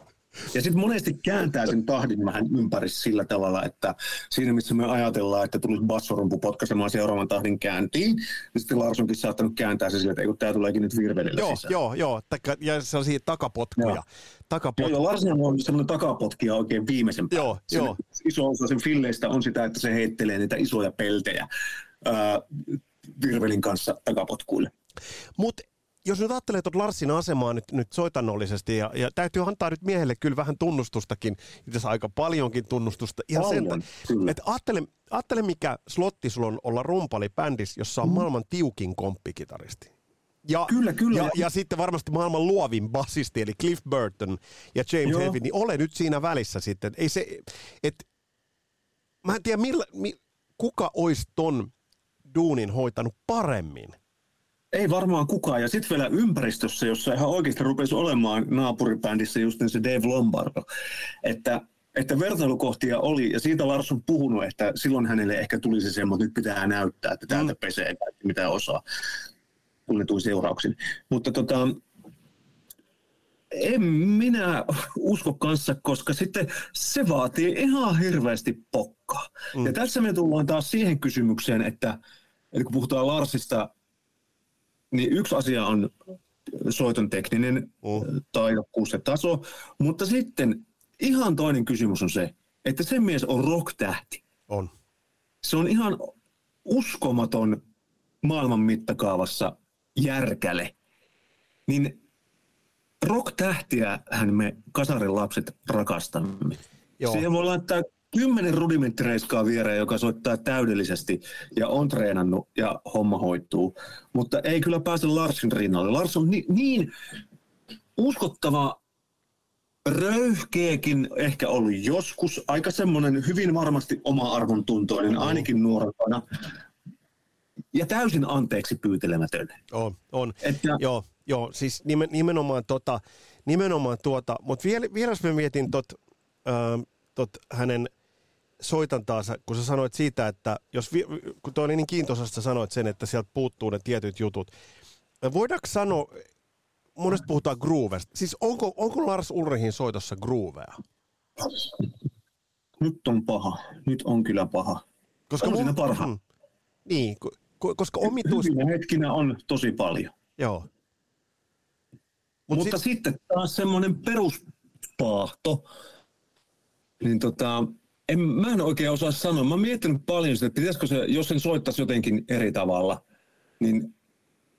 Ja sitten monesti kääntää sen tahdin vähän ympäri sillä tavalla, että siinä missä me ajatellaan, että tulisi bassorumpu potkaisemaan seuraavan tahdin kääntiin, niin sitten Larsonkin saattanut kääntää se sillä, että tämä tuleekin nyt virvelillä joo, sisään. Joo, joo, ja sellaisia takapotkuja. Joo. Takapotkuja. Joo, Larsen on semmoinen takapotkia oikein viimeisen. Joo, joo. Iso osa sen filleistä on sitä, että se heittelee niitä isoja peltejä ää, virvelin kanssa takapotkuille. Mutta jos nyt ajattelee tuota Larsin asemaa nyt, nyt soitannollisesti, ja, ja täytyy antaa nyt miehelle kyllä vähän tunnustustakin, itse aika paljonkin tunnustusta. Ihan Paljon, sen, että ajattele, ajattele, mikä slotti sulla on olla rumpali bändissä, jossa on mm. maailman tiukin komppikitaristi. Ja, kyllä, kyllä. Ja, ja sitten varmasti maailman luovin basisti, eli Cliff Burton ja James Joo. Heavy, niin ole nyt siinä välissä sitten. Ei se, et, mä en tiedä, millä, mi, kuka olisi ton duunin hoitanut paremmin ei varmaan kukaan. Ja sitten vielä ympäristössä, jossa ihan oikeasti rupesi olemaan naapuribändissä just niin se Dave Lombardo. Että, että vertailukohtia oli, ja siitä Lars on puhunut, että silloin hänelle ehkä tuli se semmoinen, että nyt pitää näyttää, että täältä mm. pesee kaikki mitä osaa tunnetuin seurauksin. Mutta tota, en minä usko kanssa, koska sitten se vaatii ihan hirveästi pokkaa. Mm. Ja tässä me tullaan taas siihen kysymykseen, että, että kun puhutaan Larsista, niin yksi asia on soiton tekninen mm. taidokkuus ja taso, mutta sitten ihan toinen kysymys on se, että se mies on rock-tähti. On. Se on ihan uskomaton maailman mittakaavassa järkäle. Niin rock-tähtiä hän me kasarin lapset rakastamme. Joo. Siihen voi laittaa kymmenen rudimenttireiskaa viereen, joka soittaa täydellisesti ja on treenannut ja homma hoituu. Mutta ei kyllä pääse Larsin rinnalle. Lars on ni- niin uskottava röyhkeäkin ehkä ollut joskus, aika semmoinen hyvin varmasti oma arvontuntoinen, ainakin nuorempana, ja täysin anteeksi pyytelemätön. On, on. Että, joo, joo, siis nimenomaan, tota, nimenomaan tuota, mutta vielä, vielä jos mä mietin tot, äh, tot hänen soitantaansa, kun sä sanoit siitä, että jos, kun toi oli niin kiintoisasta sanoit sen, että sieltä puuttuu ne tietyt jutut. Voidaanko sanoa, monesti puhutaan groovesta, siis onko, onko Lars Ulrihin soitossa groovea? Nyt on paha, nyt on kyllä paha. Koska on siinä parha. Mm, niin, koska omituus... Hyvinä hetkinä on tosi paljon. Joo. Mut Mutta sit... sitten taas semmoinen peruspaahto, niin tota, en, mä en oikein osaa sanoa. Mä oon miettinyt paljon sitä, että pitäisikö se, jos sen soittaisi jotenkin eri tavalla, niin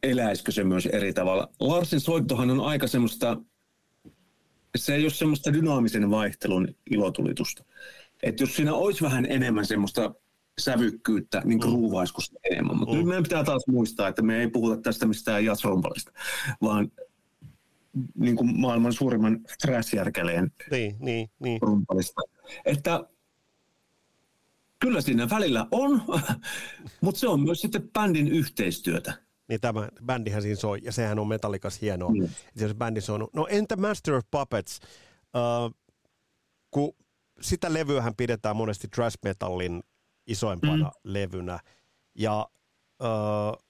eläisikö se myös eri tavalla. Larsin soittohan on aika semmoista, se ei ole semmoista dynaamisen vaihtelun ilotulitusta. Että jos siinä olisi vähän enemmän semmoista sävykkyyttä, niin kruuvaisiko mm. enemmän. Mutta mm. nyt meidän pitää taas muistaa, että me ei puhuta tästä mistään jazzrompalista, vaan niin kuin maailman suurimman thrash-järkeleen niin, niin, niin. rumpalista. Että kyllä siinä välillä on, mutta se on myös sitten bändin yhteistyötä. Niin tämä bändihän siinä soi, ja sehän on metallikas hienoa, mm. että se bändi on. No entä Master of Puppets? Uh, kun sitä levyähän pidetään monesti trash metallin isoimpana mm. levynä, ja uh,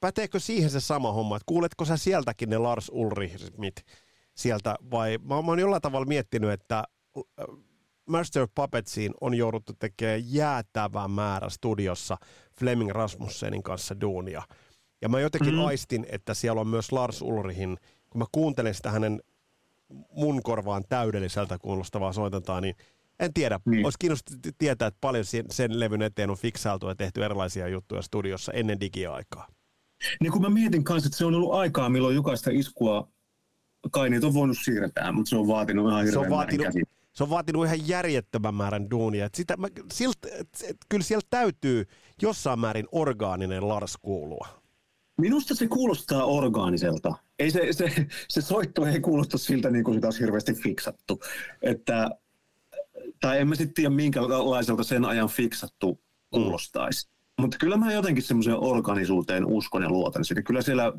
päteekö siihen se sama homma, että kuuletko sä sieltäkin ne Lars Ulrichit sieltä, vai mä, mä oon jollain tavalla miettinyt, että Master of Puppetsiin on jouduttu tekemään jäätävä määrä studiossa Fleming Rasmussenin kanssa duunia. Ja mä jotenkin mm. aistin, että siellä on myös Lars Ulrihin, kun mä kuuntelen sitä hänen mun korvaan täydelliseltä kuulostavaa soitantaa, niin en tiedä. Niin. Olisi kiinnostunut tietää, että paljon sen, sen levyn eteen on fiksailtu ja tehty erilaisia juttuja studiossa ennen digiaikaa. Niin kun mä mietin kanssa, että se on ollut aikaa, milloin jokaista iskua kaineet on voinut siirtää, mutta se on vaatinut ihan hirveän se on vaatinut, se on vaatinut ihan järjettömän määrän duunia. Et sitä, mä, silt, et, et, kyllä siellä täytyy jossain määrin orgaaninen Lars kuulua. Minusta se kuulostaa orgaaniselta. Ei se, se, se soitto ei kuulosta siltä, niin kuin sitä olisi hirveästi fiksattu. Että, tai en mä sitten tiedä, minkälaiselta sen ajan fiksattu kuulostaisi. Mm. Mutta kyllä mä jotenkin semmoiseen organisuuteen uskon ja luotan. Sitä kyllä siellä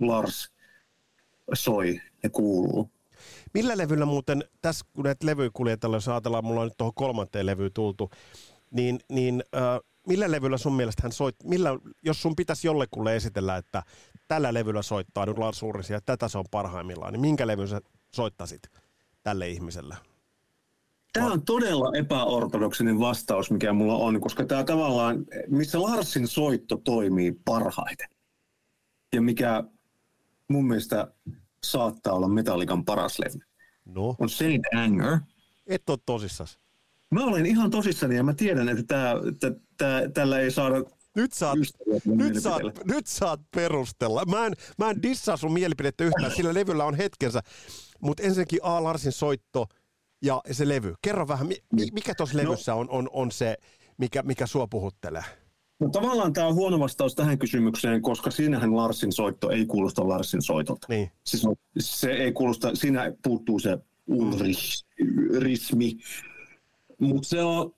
Lars soi ja kuuluu. Millä levyllä muuten, tässä kun näitä levyjä kuljetellaan, jos ajatellaan, mulla on nyt tuohon kolmanteen levyyn tultu, niin, niin äh, millä levyllä sun mielestä hän soit, millä, jos sun pitäisi jollekulle esitellä, että tällä levyllä soittaa nyt Lars Ulrich ja tätä se on parhaimmillaan, niin minkä levyn sä soittasit tälle ihmiselle? Tämä on todella epäortodoksinen vastaus, mikä mulla on, koska tämä tavallaan, missä Larsin soitto toimii parhaiten ja mikä mun mielestä saattaa olla Metallican paras levy. No. On Saint Anger. Et ole tosissas. Mä olen ihan tosissani ja mä tiedän, että tää, tää, tää, tällä ei saada nyt saat, nyt, saat, nyt saat perustella. Mä en, mä en dissaa sun mielipidettä yhtään, sillä levyllä on hetkensä. Mutta ensinnäkin A. Larsin soitto ja se levy. Kerro vähän, mikä tuossa no. levyssä on, on, on se, mikä, mikä sua puhuttelee? No tavallaan tämä on huono vastaus tähän kysymykseen, koska siinähän Larsin soitto ei kuulosta Larsin soitolta. Niin. Siis se ei kuulosta, siinä puuttuu se Ulrich-rismi, mutta se on,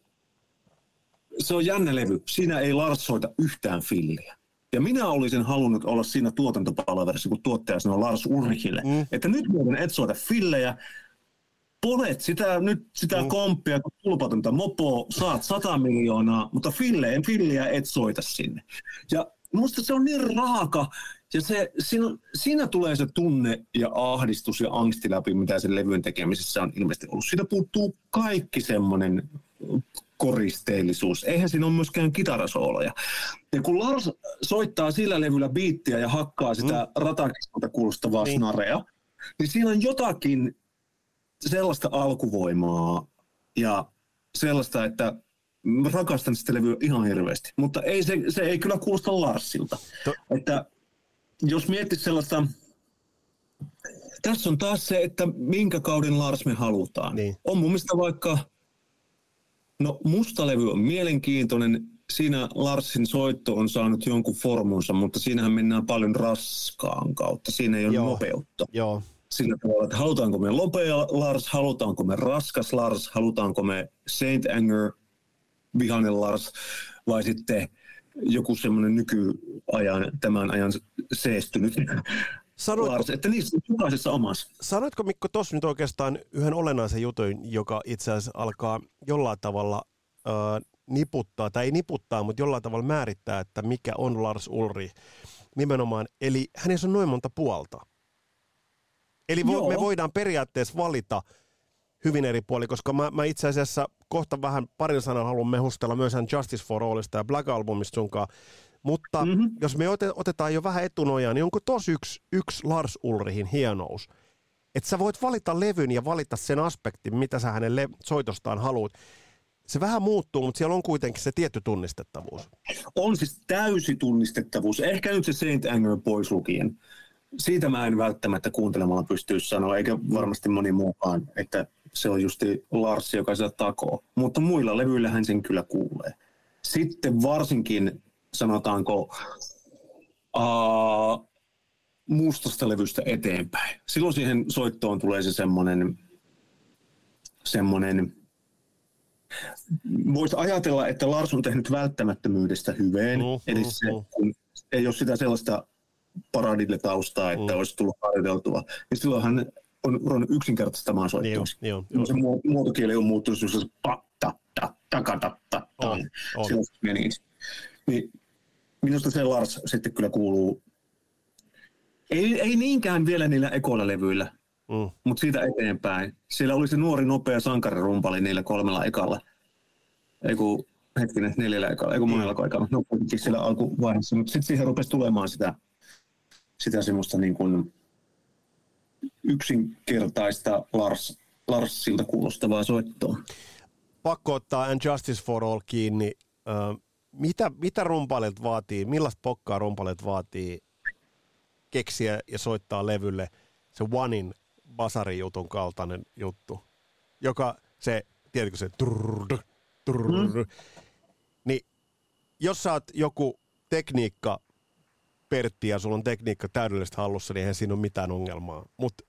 se on jännä levy. Siinä ei Lars soita yhtään filliä. Ja minä olisin halunnut olla siinä tuotantopalaverissa, kun tuottaja sanoi Lars Ulrichille, mm. että nyt muuten et soita fillejä, polet sitä, nyt sitä mm. komppia, kun tulpatonta mopoa, saat 100 miljoonaa, mutta filleen, filliä et soita sinne. Ja musta se on niin raaka, ja se, siinä, siinä tulee se tunne ja ahdistus ja angsti läpi, mitä sen levyn tekemisessä on ilmeisesti ollut. Siitä puuttuu kaikki semmoinen koristeellisuus. Eihän siinä ole myöskään kitarasooloja. Ja kun Lars soittaa sillä levyllä biittiä ja hakkaa sitä mm. ratakiskolta kuulostavaa niin. snarea, niin siinä on jotakin sellaista alkuvoimaa ja sellaista, että rakastan sitä levyä ihan hirveästi. Mutta ei se, se ei kyllä kuulosta Larsilta. To- että jos miettii sellaista, tässä on taas se, että minkä kauden Lars me halutaan. Niin. On mun mielestä vaikka, no musta levy on mielenkiintoinen, siinä Larsin soitto on saanut jonkun formunsa, mutta siinähän mennään paljon raskaan kautta. Siinä ei ole Joo. nopeutta. Joo. Sillä tavalla, että halutaanko me lopea Lars, halutaanko me raskas Lars, halutaanko me Saint Anger, vihainen Lars, vai sitten joku semmoinen nykyajan, tämän ajan seestynyt Sanoitko, Lars, että niissä on jokaisessa omassa. Sanoitko Mikko tuossa nyt oikeastaan yhden olennaisen jutun, joka itse asiassa alkaa jollain tavalla äh, niputtaa, tai ei niputtaa, mutta jollain tavalla määrittää, että mikä on Lars Ulri nimenomaan. Eli hänessä on noin monta puolta. Eli vo, me voidaan periaatteessa valita hyvin eri puoli, koska mä, mä itse asiassa kohta vähän parin sanan haluan mehustella myös Justice for Allista ja Black Albumista sunkaan. Mutta mm-hmm. jos me otetaan jo vähän etunojaa, niin onko tos yksi, yksi Lars Ulrihin hienous? Että sä voit valita levyn ja valita sen aspektin, mitä sä hänen le- soitostaan haluat. Se vähän muuttuu, mutta siellä on kuitenkin se tietty tunnistettavuus. On siis täysi tunnistettavuus. Ehkä nyt se Saint Anger pois lukien. Siitä mä en välttämättä kuuntelemalla pystyisi sanoa, eikä varmasti moni muukaan, että se on justi Lars, joka sitä takoo. Mutta muilla levyillähän sen kyllä kuulee. Sitten varsinkin, sanotaanko, uh, mustasta levystä eteenpäin. Silloin siihen soittoon tulee se semmoinen, semmoinen Voisi ajatella, että Lars on tehnyt välttämättömyydestä hyveen, uh, eli se, kun ei ole sitä sellaista paradille taustaa, että uh. olisi tullut harjoiteltua, niin silloin hän on ruvennut yksinkertaistamaan soittoa. Niin niin se muotokieli on muuttunut se ta, ta, ta, ta, ta, ta, on, on. Niin, niin minusta se Lars sitten kyllä kuuluu, ei, ei niinkään vielä niillä ekoilla levyillä, mm. mutta siitä eteenpäin. Siellä oli se nuori nopea sankarirumpali niillä kolmella ekalla. Ei kun, hetkinen, neljällä ekalla, ei kun monella ekalla. No kuitenkin siellä alkuvaiheessa, mutta sitten siihen rupesi tulemaan sitä, sitä semmoista niin kuin, yksinkertaista Lars, Larsilta kuulostavaa soittoa. Pakko ottaa And Justice for All kiinni. Ö, mitä, mitä rumpaleet vaatii, millaista pokkaa rumpaleet vaatii keksiä ja soittaa levylle se Onein basarijutun kaltainen juttu, joka se, tiedätkö se trrr, trrr, mm. niin jos sä oot joku tekniikka Pertti ja sulla on tekniikka täydellisesti hallussa, niin eihän siinä ole mitään ongelmaa. Mutta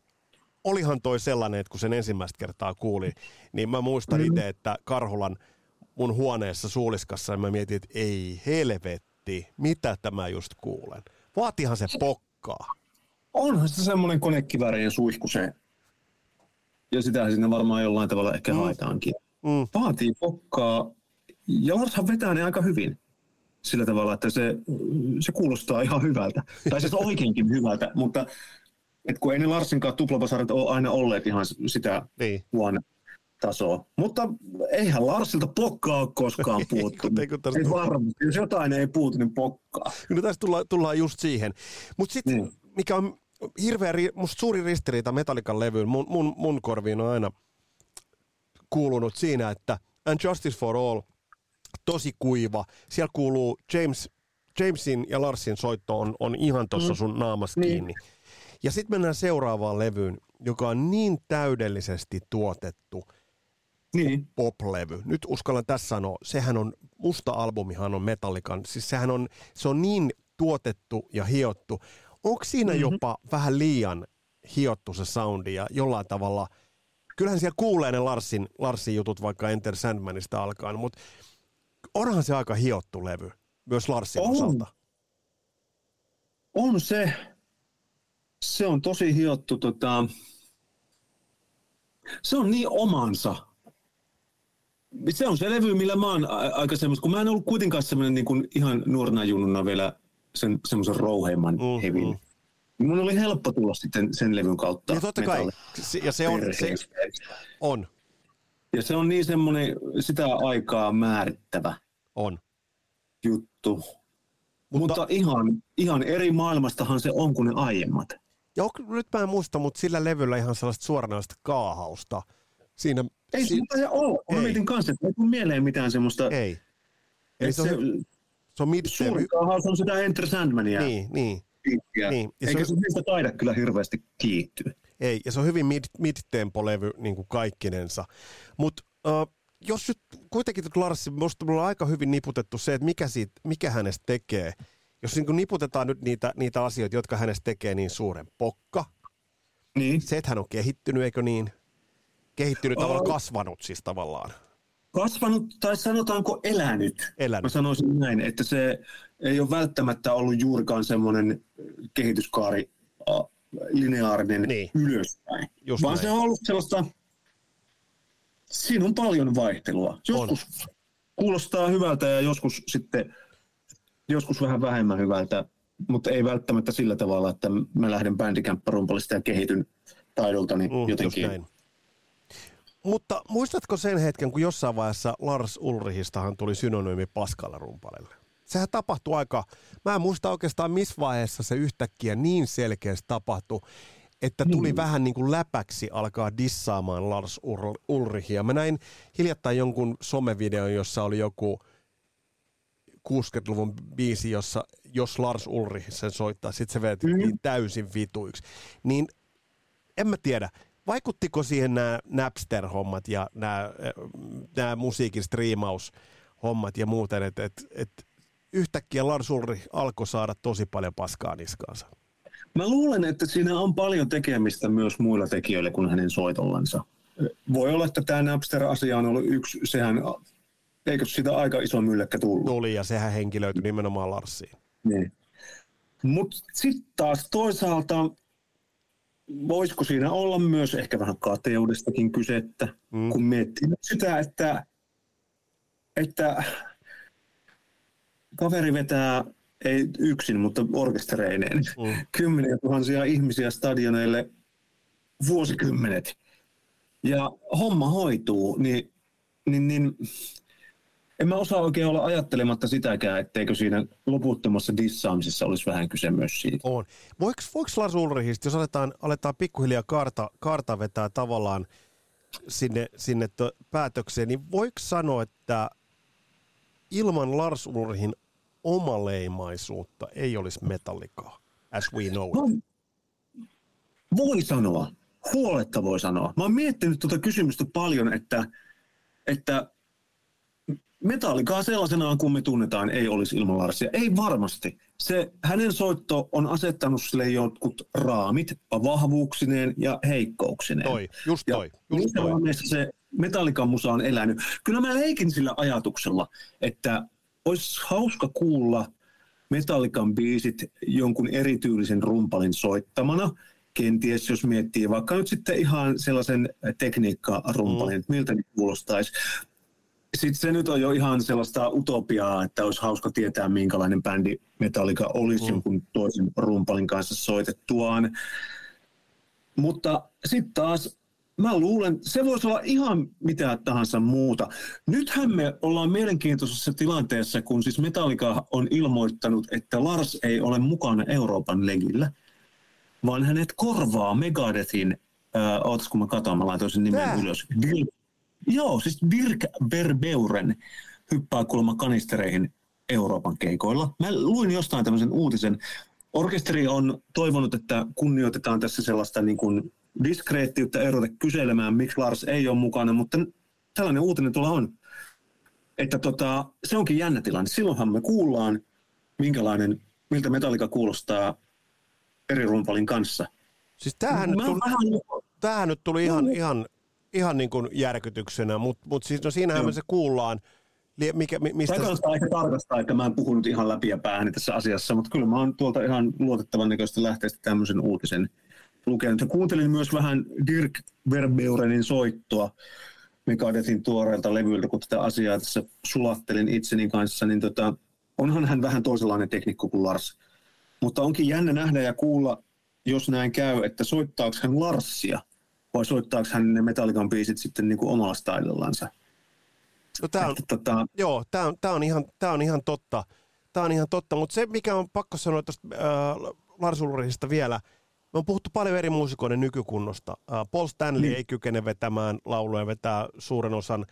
olihan toi sellainen, että kun sen ensimmäistä kertaa kuulin, niin mä muistan mm. itse, että Karhulan mun huoneessa suuliskassa, ja mä mietin, että ei helvetti, mitä tämä just kuulen. Vaatihan se pokkaa. Onhan se semmoinen konekivärien suihku se. Ja sitä siinä varmaan jollain tavalla ehkä mm. haetaankin. Mm. Vaatii pokkaa. Ja Larshan vetää ne aika hyvin sillä tavalla, että se, se kuulostaa ihan hyvältä. Tai siis oikeinkin hyvältä, mutta et kun ei ne Larsinkaan tuplapasarit ole aina olleet ihan sitä niin. vuonna tasoa. Mutta eihän Larsilta pokkaa ole koskaan puuttu. ei varmasti. Jos jotain ei puutu, niin pokkaa. No tässä tullaan, tullaan just siihen. Mutta sitten, niin. mikä on hirveä, musta suuri ristiriita Metallican levyyn, mun, mun, mun korviin on aina kuulunut siinä, että And Justice for All – tosi kuiva. Siellä kuuluu James, Jamesin ja Larsin soitto on, on ihan tuossa mm. sun naamassa niin. kiinni. Ja sitten mennään seuraavaan levyyn, joka on niin täydellisesti tuotettu niin. pop-levy. Nyt uskallan tässä sanoa, sehän on, musta albumihan on Metallican, siis sehän on, se on niin tuotettu ja hiottu. Onko siinä mm-hmm. jopa vähän liian hiottu se soundi ja jollain tavalla, kyllähän siellä kuulee ne Larsin, Larsin jutut vaikka Enter Sandmanista alkaen, mutta onhan se aika hiottu levy, myös Larsin on. osalta. on se, se on tosi hiottu, tota, se on niin omansa. Se on se levy, millä mä oon aika semmoista, kun mä en ollut kuitenkaan semmoinen niin kuin ihan nuorena junnuna vielä sen, semmoisen rouheimman mm, hevin. Mun oli helppo tulla sitten sen levyn kautta. Ja totta kai, ja se on, se on. Ja se on niin semmoinen sitä aikaa määrittävä on. juttu. Mutta, mutta ihan, ihan eri maailmastahan se on kuin ne aiemmat. Ja nyt mä en muista, mutta sillä levyllä ihan sellaista suoranaista kaahausta. Siinä, ei si- se ole. Mä mietin kanssa, että ei tule mieleen mitään semmoista. Ei. Eli se, on, se, se on Suuri kaahaus on sitä Enter Sandmania. Niin, niin. Niin. Ja Eikä se, on, se taida kyllä hirveästi kiittyä. Ei, ja se on hyvin mid, mid-tempo-levy niin kuin kaikkinensa. Mutta uh, jos nyt kuitenkin Lars, minusta on aika hyvin niputettu se, että mikä, siitä, mikä hänestä tekee. Jos niin niputetaan nyt niitä, niitä asioita, jotka hänestä tekee niin suuren pokka. Niin. Se, että hän on kehittynyt, eikö niin? Kehittynyt oh. tavallaan, kasvanut siis tavallaan. Kasvanut, tai sanotaanko elänyt. elänyt. Mä sanoisin näin, että se ei ole välttämättä ollut juurikaan semmoinen kehityskaari lineaarinen niin. ylöspäin. Just vaan näin. se on ollut sellaista siinä on paljon vaihtelua. Joskus on. kuulostaa hyvältä ja joskus sitten joskus vähän vähemmän hyvältä, mutta ei välttämättä sillä tavalla, että mä lähden bändikämppärumpalista ja kehityn taidoltani mm, jotenkin. Mutta muistatko sen hetken, kun jossain vaiheessa Lars Ulrihistahan tuli synonyymi paskalla rumpalille? Sehän tapahtui aika, mä en muista oikeastaan missä vaiheessa se yhtäkkiä niin selkeästi tapahtui, että tuli mm. vähän niin kuin läpäksi alkaa dissaamaan Lars Ulrichia. Mä näin hiljattain jonkun somevideon, jossa oli joku 60-luvun biisi, jossa jos Lars Ulrich sen soittaa, sitten se vedet mm. niin täysin vituiksi. Niin en mä tiedä, vaikuttiko siihen nämä Napster-hommat ja nämä, nämä musiikin striimaus-hommat ja muuten, että et, et yhtäkkiä Lars Ulrich alkoi saada tosi paljon paskaa niskaansa? Mä luulen, että siinä on paljon tekemistä myös muilla tekijöillä kuin hänen soitollansa. Voi olla, että tämä Napster-asia on ollut yksi, sehän, eikö sitä aika iso mylläkkä tullut? Tuli ja sehän henkilöityi nimenomaan Larsiin. Niin. Mutta sitten taas toisaalta, voisiko siinä olla myös ehkä vähän kateudestakin kysettä, mm. kun miettii sitä, että, että kaveri vetää ei yksin, mutta orkestereineen, mm. kymmeniä tuhansia ihmisiä stadioneille vuosikymmenet. Ja homma hoituu, niin, niin, niin en mä osaa oikein olla ajattelematta sitäkään, etteikö siinä loputtomassa dissaamisessa olisi vähän kyse myös siitä. On. Voiko, voiko Lars Ulrichista, jos aletaan, aletaan pikkuhiljaa kaarta, kaarta vetää tavallaan sinne, sinne päätökseen, niin voiko sanoa, että ilman Lars Ulrichin omaleimaisuutta ei olisi metallikaa, as we know it? No, voi sanoa. Huoletta voi sanoa. Mä oon miettinyt tuota kysymystä paljon, että, että metallikaa sellaisenaan kuin me tunnetaan ei olisi ilman Larsia. Ei varmasti. Se, hänen soitto on asettanut sille jotkut raamit vahvuuksineen ja heikkouksineen. Toi, just toi. Ja just toi. se metallikan musa on elänyt. Kyllä mä leikin sillä ajatuksella, että olisi hauska kuulla Metallican biisit jonkun erityylisen rumpalin soittamana. Kenties jos miettii vaikka nyt sitten ihan sellaisen tekniikkarumpalin, mm. että miltä ne kuulostaisi. Sitten se nyt on jo ihan sellaista utopiaa, että olisi hauska tietää, minkälainen bändi Metallica olisi mm. jonkun toisen rumpalin kanssa soitettuaan. Mutta sitten taas mä luulen, se voisi olla ihan mitä tahansa muuta. Nythän me ollaan mielenkiintoisessa tilanteessa, kun siis Metallica on ilmoittanut, että Lars ei ole mukana Euroopan legillä, vaan hänet korvaa Megadethin, äh, ootas kun mä katson, mä laitoin sen nimen Tää. ylös. Dir, joo, siis Dirk Verbeuren hyppää kuulemma kanistereihin Euroopan keikoilla. Mä luin jostain tämmöisen uutisen. Orkesteri on toivonut, että kunnioitetaan tässä sellaista niin kuin diskreettiyttä erota kyselemään, miksi Lars ei ole mukana, mutta tällainen uutinen tuolla on. Että tota, se onkin jännä tilanne. Silloinhan me kuullaan, minkälainen, miltä metallika kuulostaa eri rumpalin kanssa. Siis tämähän, nyt tuli, vähän... tämähän nyt tuli ihan, ihan, ihan niin kuin järkytyksenä, mutta mut siis no siinähän me se kuullaan. Mikä, mistä... Tämä kannattaa ehkä tarkastaa, että mä en puhunut ihan läpi ja päähän tässä asiassa, mutta kyllä mä oon tuolta ihan luotettavan näköistä lähteestä tämmöisen uutisen lukenut. Ja kuuntelin myös vähän Dirk Verbeurenin soittoa Megadethin tuoreelta levyiltä, kun tätä asiaa tässä sulattelin itseni kanssa, niin tota, onhan hän vähän toisenlainen teknikko kuin Lars. Mutta onkin jännä nähdä ja kuulla, jos näin käy, että soittaako hän Larsia vai soittaako hän ne Metallican biisit sitten niin kuin omalla stylillansa. No, tämä on, että, tota... Joo, tämä on, tämä on, ihan, tämä on ihan totta. Tämä on ihan totta, mutta se mikä on pakko sanoa tuosta äh, Lars Ulrichista vielä, me on puhuttu paljon eri muusikoiden nykykunnosta. Äh, Paul Stanley mm. ei kykene vetämään lauluja, vetää suuren osan,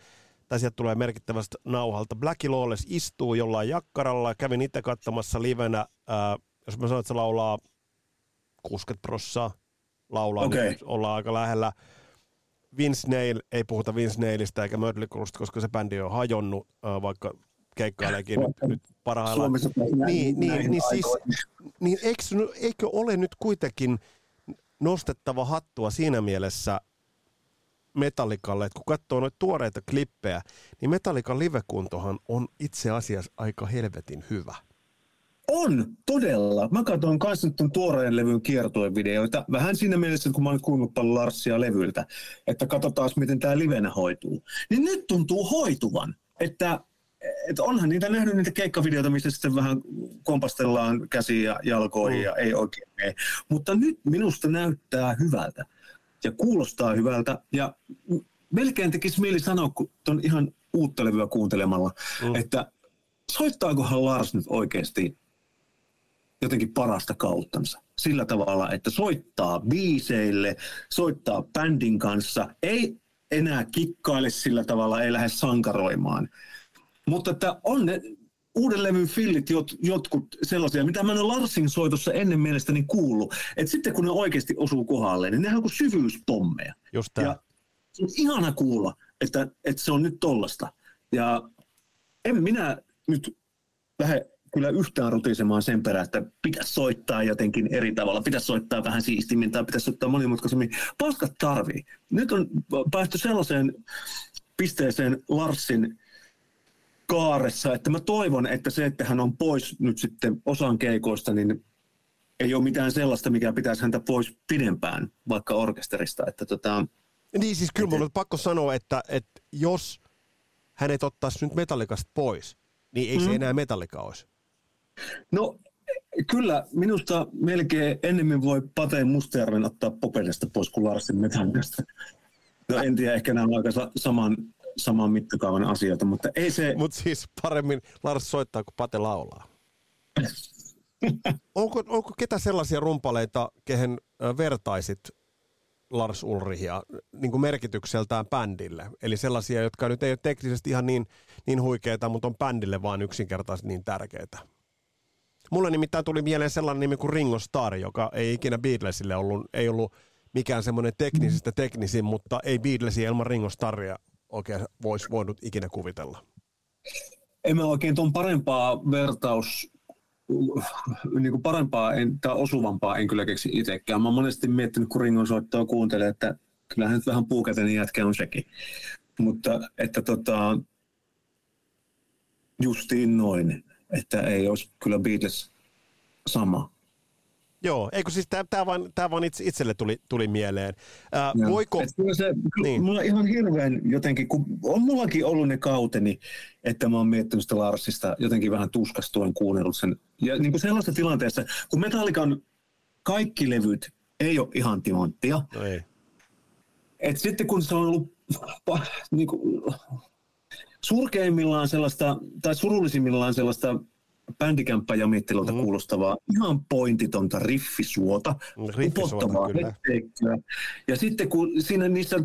tai sieltä tulee merkittävästä nauhalta. Blackie Lawless istuu jollain jakkaralla, kävin itse katsomassa livenä, äh, jos mä sanon, että se laulaa 60 prossaa, laulaa, okay. niin ollaan aika lähellä. Vince Neil, ei puhuta Vince Neilistä eikä Mötley koska se bändi on hajonnut, äh, vaikka keikkaileekin nyt, nyt parhaillaan. Niin, niin, niin, siis, niin eikö, eikö ole nyt kuitenkin nostettava hattua siinä mielessä Metallikalle, että kun katsoo noita tuoreita klippejä, niin Metallikan livekuntohan on itse asiassa aika helvetin hyvä. On, todella. Mä katson kanssa nyt tuon tuoreen levyn kiertuevideoita. Vähän siinä mielessä, kun mä oon kuunnellut paljon Larsia levyltä, että katsotaan, miten tämä livenä hoituu. Niin nyt tuntuu hoituvan, että että onhan niitä nähnyt niitä keikkavideoita, missä sitten vähän kompastellaan käsiä ja jalkoihin mm. ja ei oikein mene. Mutta nyt minusta näyttää hyvältä ja kuulostaa hyvältä ja melkein tekisi mieli sanoa, kun on ihan uutta levyä kuuntelemalla, mm. että soittaakohan Lars nyt oikeasti jotenkin parasta kauttansa. Sillä tavalla, että soittaa biiseille, soittaa bändin kanssa, ei enää kikkaile sillä tavalla, ei lähde sankaroimaan. Mutta että on ne uuden levyn fillit jot, jotkut sellaisia, mitä mä en Larsin soitossa ennen mielestäni kuullut. Että sitten kun ne oikeasti osuu kohdalle, niin ne on kuin syvyyspommeja. Just. Ja se on ihana kuulla, että, että se on nyt tollasta. Ja en minä nyt lähde kyllä yhtään rutisemaan sen perään, että pitäisi soittaa jotenkin eri tavalla, pitäisi soittaa vähän siistimmin tai pitäisi soittaa monimutkaisemmin. Paskat tarvii. Nyt on päästy sellaiseen pisteeseen Larsin kaaressa, että mä toivon, että se, että hän on pois nyt sitten osan keikoista, niin ei ole mitään sellaista, mikä pitäisi häntä pois pidempään, vaikka orkesterista. Että tota, niin siis kyllä mun on pakko sanoa, että, että jos hänet ottaisi nyt metallikasta pois, niin ei mm. se enää metallika olisi. No kyllä, minusta melkein ennemmin voi Pateen Mustajärven ottaa Popelesta pois kuin Larsin metallikasta. No en tiedä, ehkä nämä on aika saman, saman mittakaavan asioita, mutta ei se... Mutta siis paremmin Lars soittaa kuin Pate laulaa. onko, onko ketä sellaisia rumpaleita, kehen vertaisit Lars Ulrichia niin kuin merkitykseltään bändille? Eli sellaisia, jotka nyt ei ole teknisesti ihan niin, niin huikeita, mutta on bändille vaan yksinkertaisesti niin tärkeitä. Mulle nimittäin tuli mieleen sellainen nimi kuin Ringo Starr, joka ei ikinä Beatlesille ollut, ei ollut mikään semmoinen teknisistä teknisin, mutta ei Beatlesia ilman Ringo Starria oikein voisi voinut ikinä kuvitella. En mä oikein tuon parempaa vertaus, niin kuin parempaa en, tai osuvampaa en kyllä keksi itsekään. Mä oon monesti miettinyt, kun Ringon soittoa kuuntelee, että kyllähän nyt vähän puukätinen jätkä on sekin. Mutta että tota, justiin noin, että ei olisi kyllä Beatles sama. Joo, eikö siis tämä vaan, tää vaan itse, itselle tuli, tuli mieleen. Ää, voiko... se, niin. Mulla ihan hirveän jotenkin, kun on mullakin ollut ne kauteni, että mä oon miettinyt sitä Larsista jotenkin vähän tuskastuen kuunnellut sen. Ja niin kuin sellaisessa tilanteessa, kun Metallican kaikki levyt ei ole ihan timanttia. No ei. Et sitten kun se on ollut niin kuin, surkeimmillaan sellaista, tai surullisimmillaan sellaista bändikämppä jamittelulta mm. kuulostavaa, ihan pointitonta riffisuota, upottavaa hetkeikköä. Ja sitten kun siinä niissä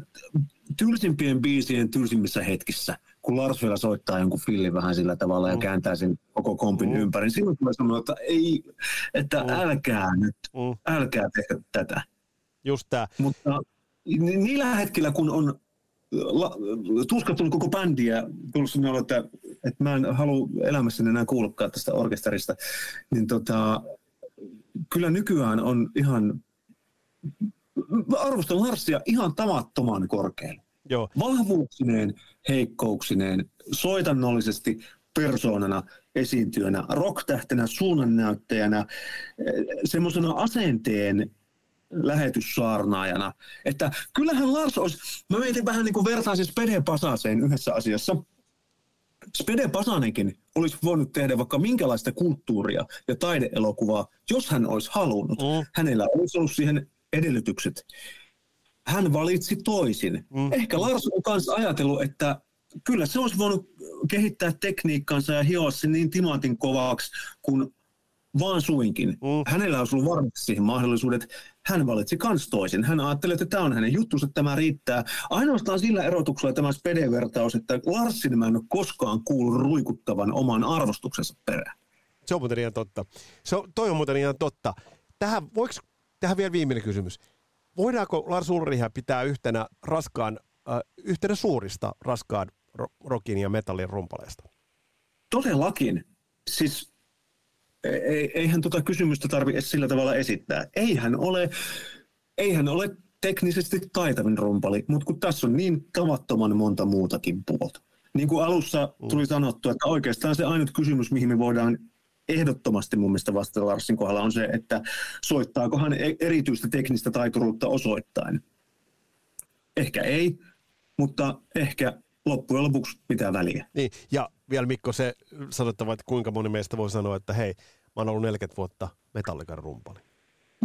tylsimpien biisien tylsimmissä hetkissä, kun Lars vielä soittaa jonkun fillin vähän sillä tavalla mm. ja kääntää sen koko kompin mm. ympäri, niin silloin tulee sanoa, että ei, että mm. älkää nyt, mm. älkää tehdä tätä. Just tämä. Mutta niillä hetkillä, kun on tuskattunut koko bändiä, tullut sellainen että, että mä en halua elämässäni enää kuullutkaan tästä orkesterista, niin tota, kyllä nykyään on ihan, arvostan Larsia ihan tavattoman korkealle. Joo. Vahvuuksineen, heikkouksineen, soitannollisesti, persoonana, esiintyjänä, rocktähtenä, suunnannäyttäjänä, eh, semmoisena asenteen lähetyssaarnaajana. Että kyllähän Lars olisi, mä mietin vähän niin kuin vertaisin Spede Pasaseen yhdessä asiassa. Spede Pasanenkin olisi voinut tehdä vaikka minkälaista kulttuuria ja taideelokuvaa, jos hän olisi halunnut. Mm. Hänellä olisi ollut siihen edellytykset. Hän valitsi toisin. Mm. Ehkä Lars on myös ajatellut, että kyllä se olisi voinut kehittää tekniikkansa ja hioa sen niin timantin kovaksi, kun vaan suinkin. Mm. Hänellä olisi ollut varmasti siihen mahdollisuudet. Hän valitsi kans toisin. Hän ajatteli, että tämä on hänen juttunsa, että tämä riittää. Ainoastaan sillä erotuksella tämä spedevertaus, että Larsin mä en ole koskaan kuullut ruikuttavan oman arvostuksensa perään. Se on muuten ihan totta. Se on, toi on muuten ihan totta. Tähän, voiko, tähän vielä viimeinen kysymys. Voidaanko Lars Ulrichia pitää yhtenä raskaan, äh, yhtenä suurista raskaan rockin ja metallin rumpaleista? Todellakin. Siis eihän tuota kysymystä tarvitse sillä tavalla esittää. Eihän ole, eihän ole teknisesti taitavin rumpali, mutta kun tässä on niin tavattoman monta muutakin puolta. Niin kuin alussa mm. tuli sanottu, että oikeastaan se ainut kysymys, mihin me voidaan ehdottomasti mun mielestä vastata Larsin kohdalla on se, että soittaako hän e- erityistä teknistä taituruutta osoittain. Ehkä ei, mutta ehkä loppujen lopuksi pitää väliä. Niin, ja vielä Mikko se sanottava, että kuinka moni meistä voi sanoa, että hei, mä oon ollut 40 vuotta metallikan rumpali.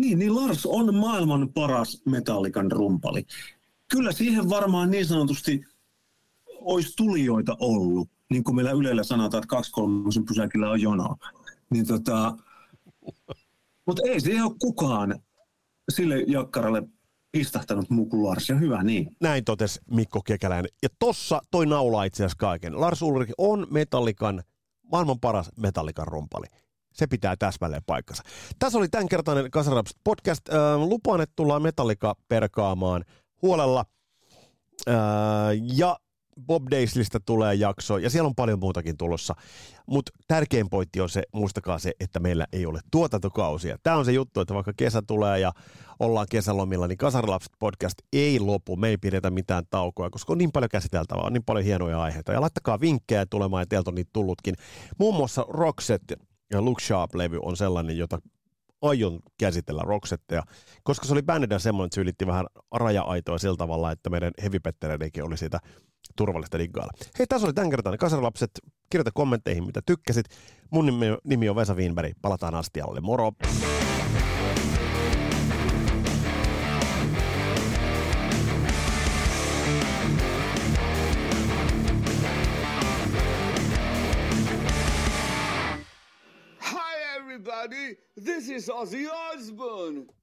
Niin, niin Lars on maailman paras metallikan rumpali. Kyllä siihen varmaan niin sanotusti olisi tulijoita ollut, niin kuin meillä Ylellä sanotaan, että kaksi kolmosen pysäkillä on jono. Niin tota, mutta ei se ole kukaan sille jakkaralle istahtanut muu kuin Lars, ja hyvä niin. Näin totesi Mikko Kekäläinen. Ja tossa toi naulaa itse asiassa kaiken. Lars Ulrich on Metallikan, maailman paras Metallikan rumpali. Se pitää täsmälleen paikkansa. Tässä oli tämänkertainen Kasaraps podcast. Lupaan, että tullaan Metallika perkaamaan huolella. Ja Bob Daislista tulee jakso, ja siellä on paljon muutakin tulossa. Mutta tärkein pointti on se, muistakaa se, että meillä ei ole tuotantokausia. Tämä on se juttu, että vaikka kesä tulee ja ollaan kesälomilla, niin Kasarilapset podcast ei lopu. Me ei pidetä mitään taukoa, koska on niin paljon käsiteltävää, on niin paljon hienoja aiheita. Ja laittakaa vinkkejä tulemaan, ja teiltä on niitä tullutkin. Muun muassa Roxette ja Look Sharp-levy on sellainen, jota aion käsitellä Roxetteja, koska se oli bändinä semmoinen, että se ylitti vähän raja-aitoa sillä tavalla, että meidän heavy oli siitä turvallista diggailla. Hei, tässä oli tämän kertaan Kasarilapset. Kirjoita kommentteihin, mitä tykkäsit. Mun nimi, nimi on Vesa Wienberg. Palataan astialle. Moro! everybody. This is Ozzy Osbourne.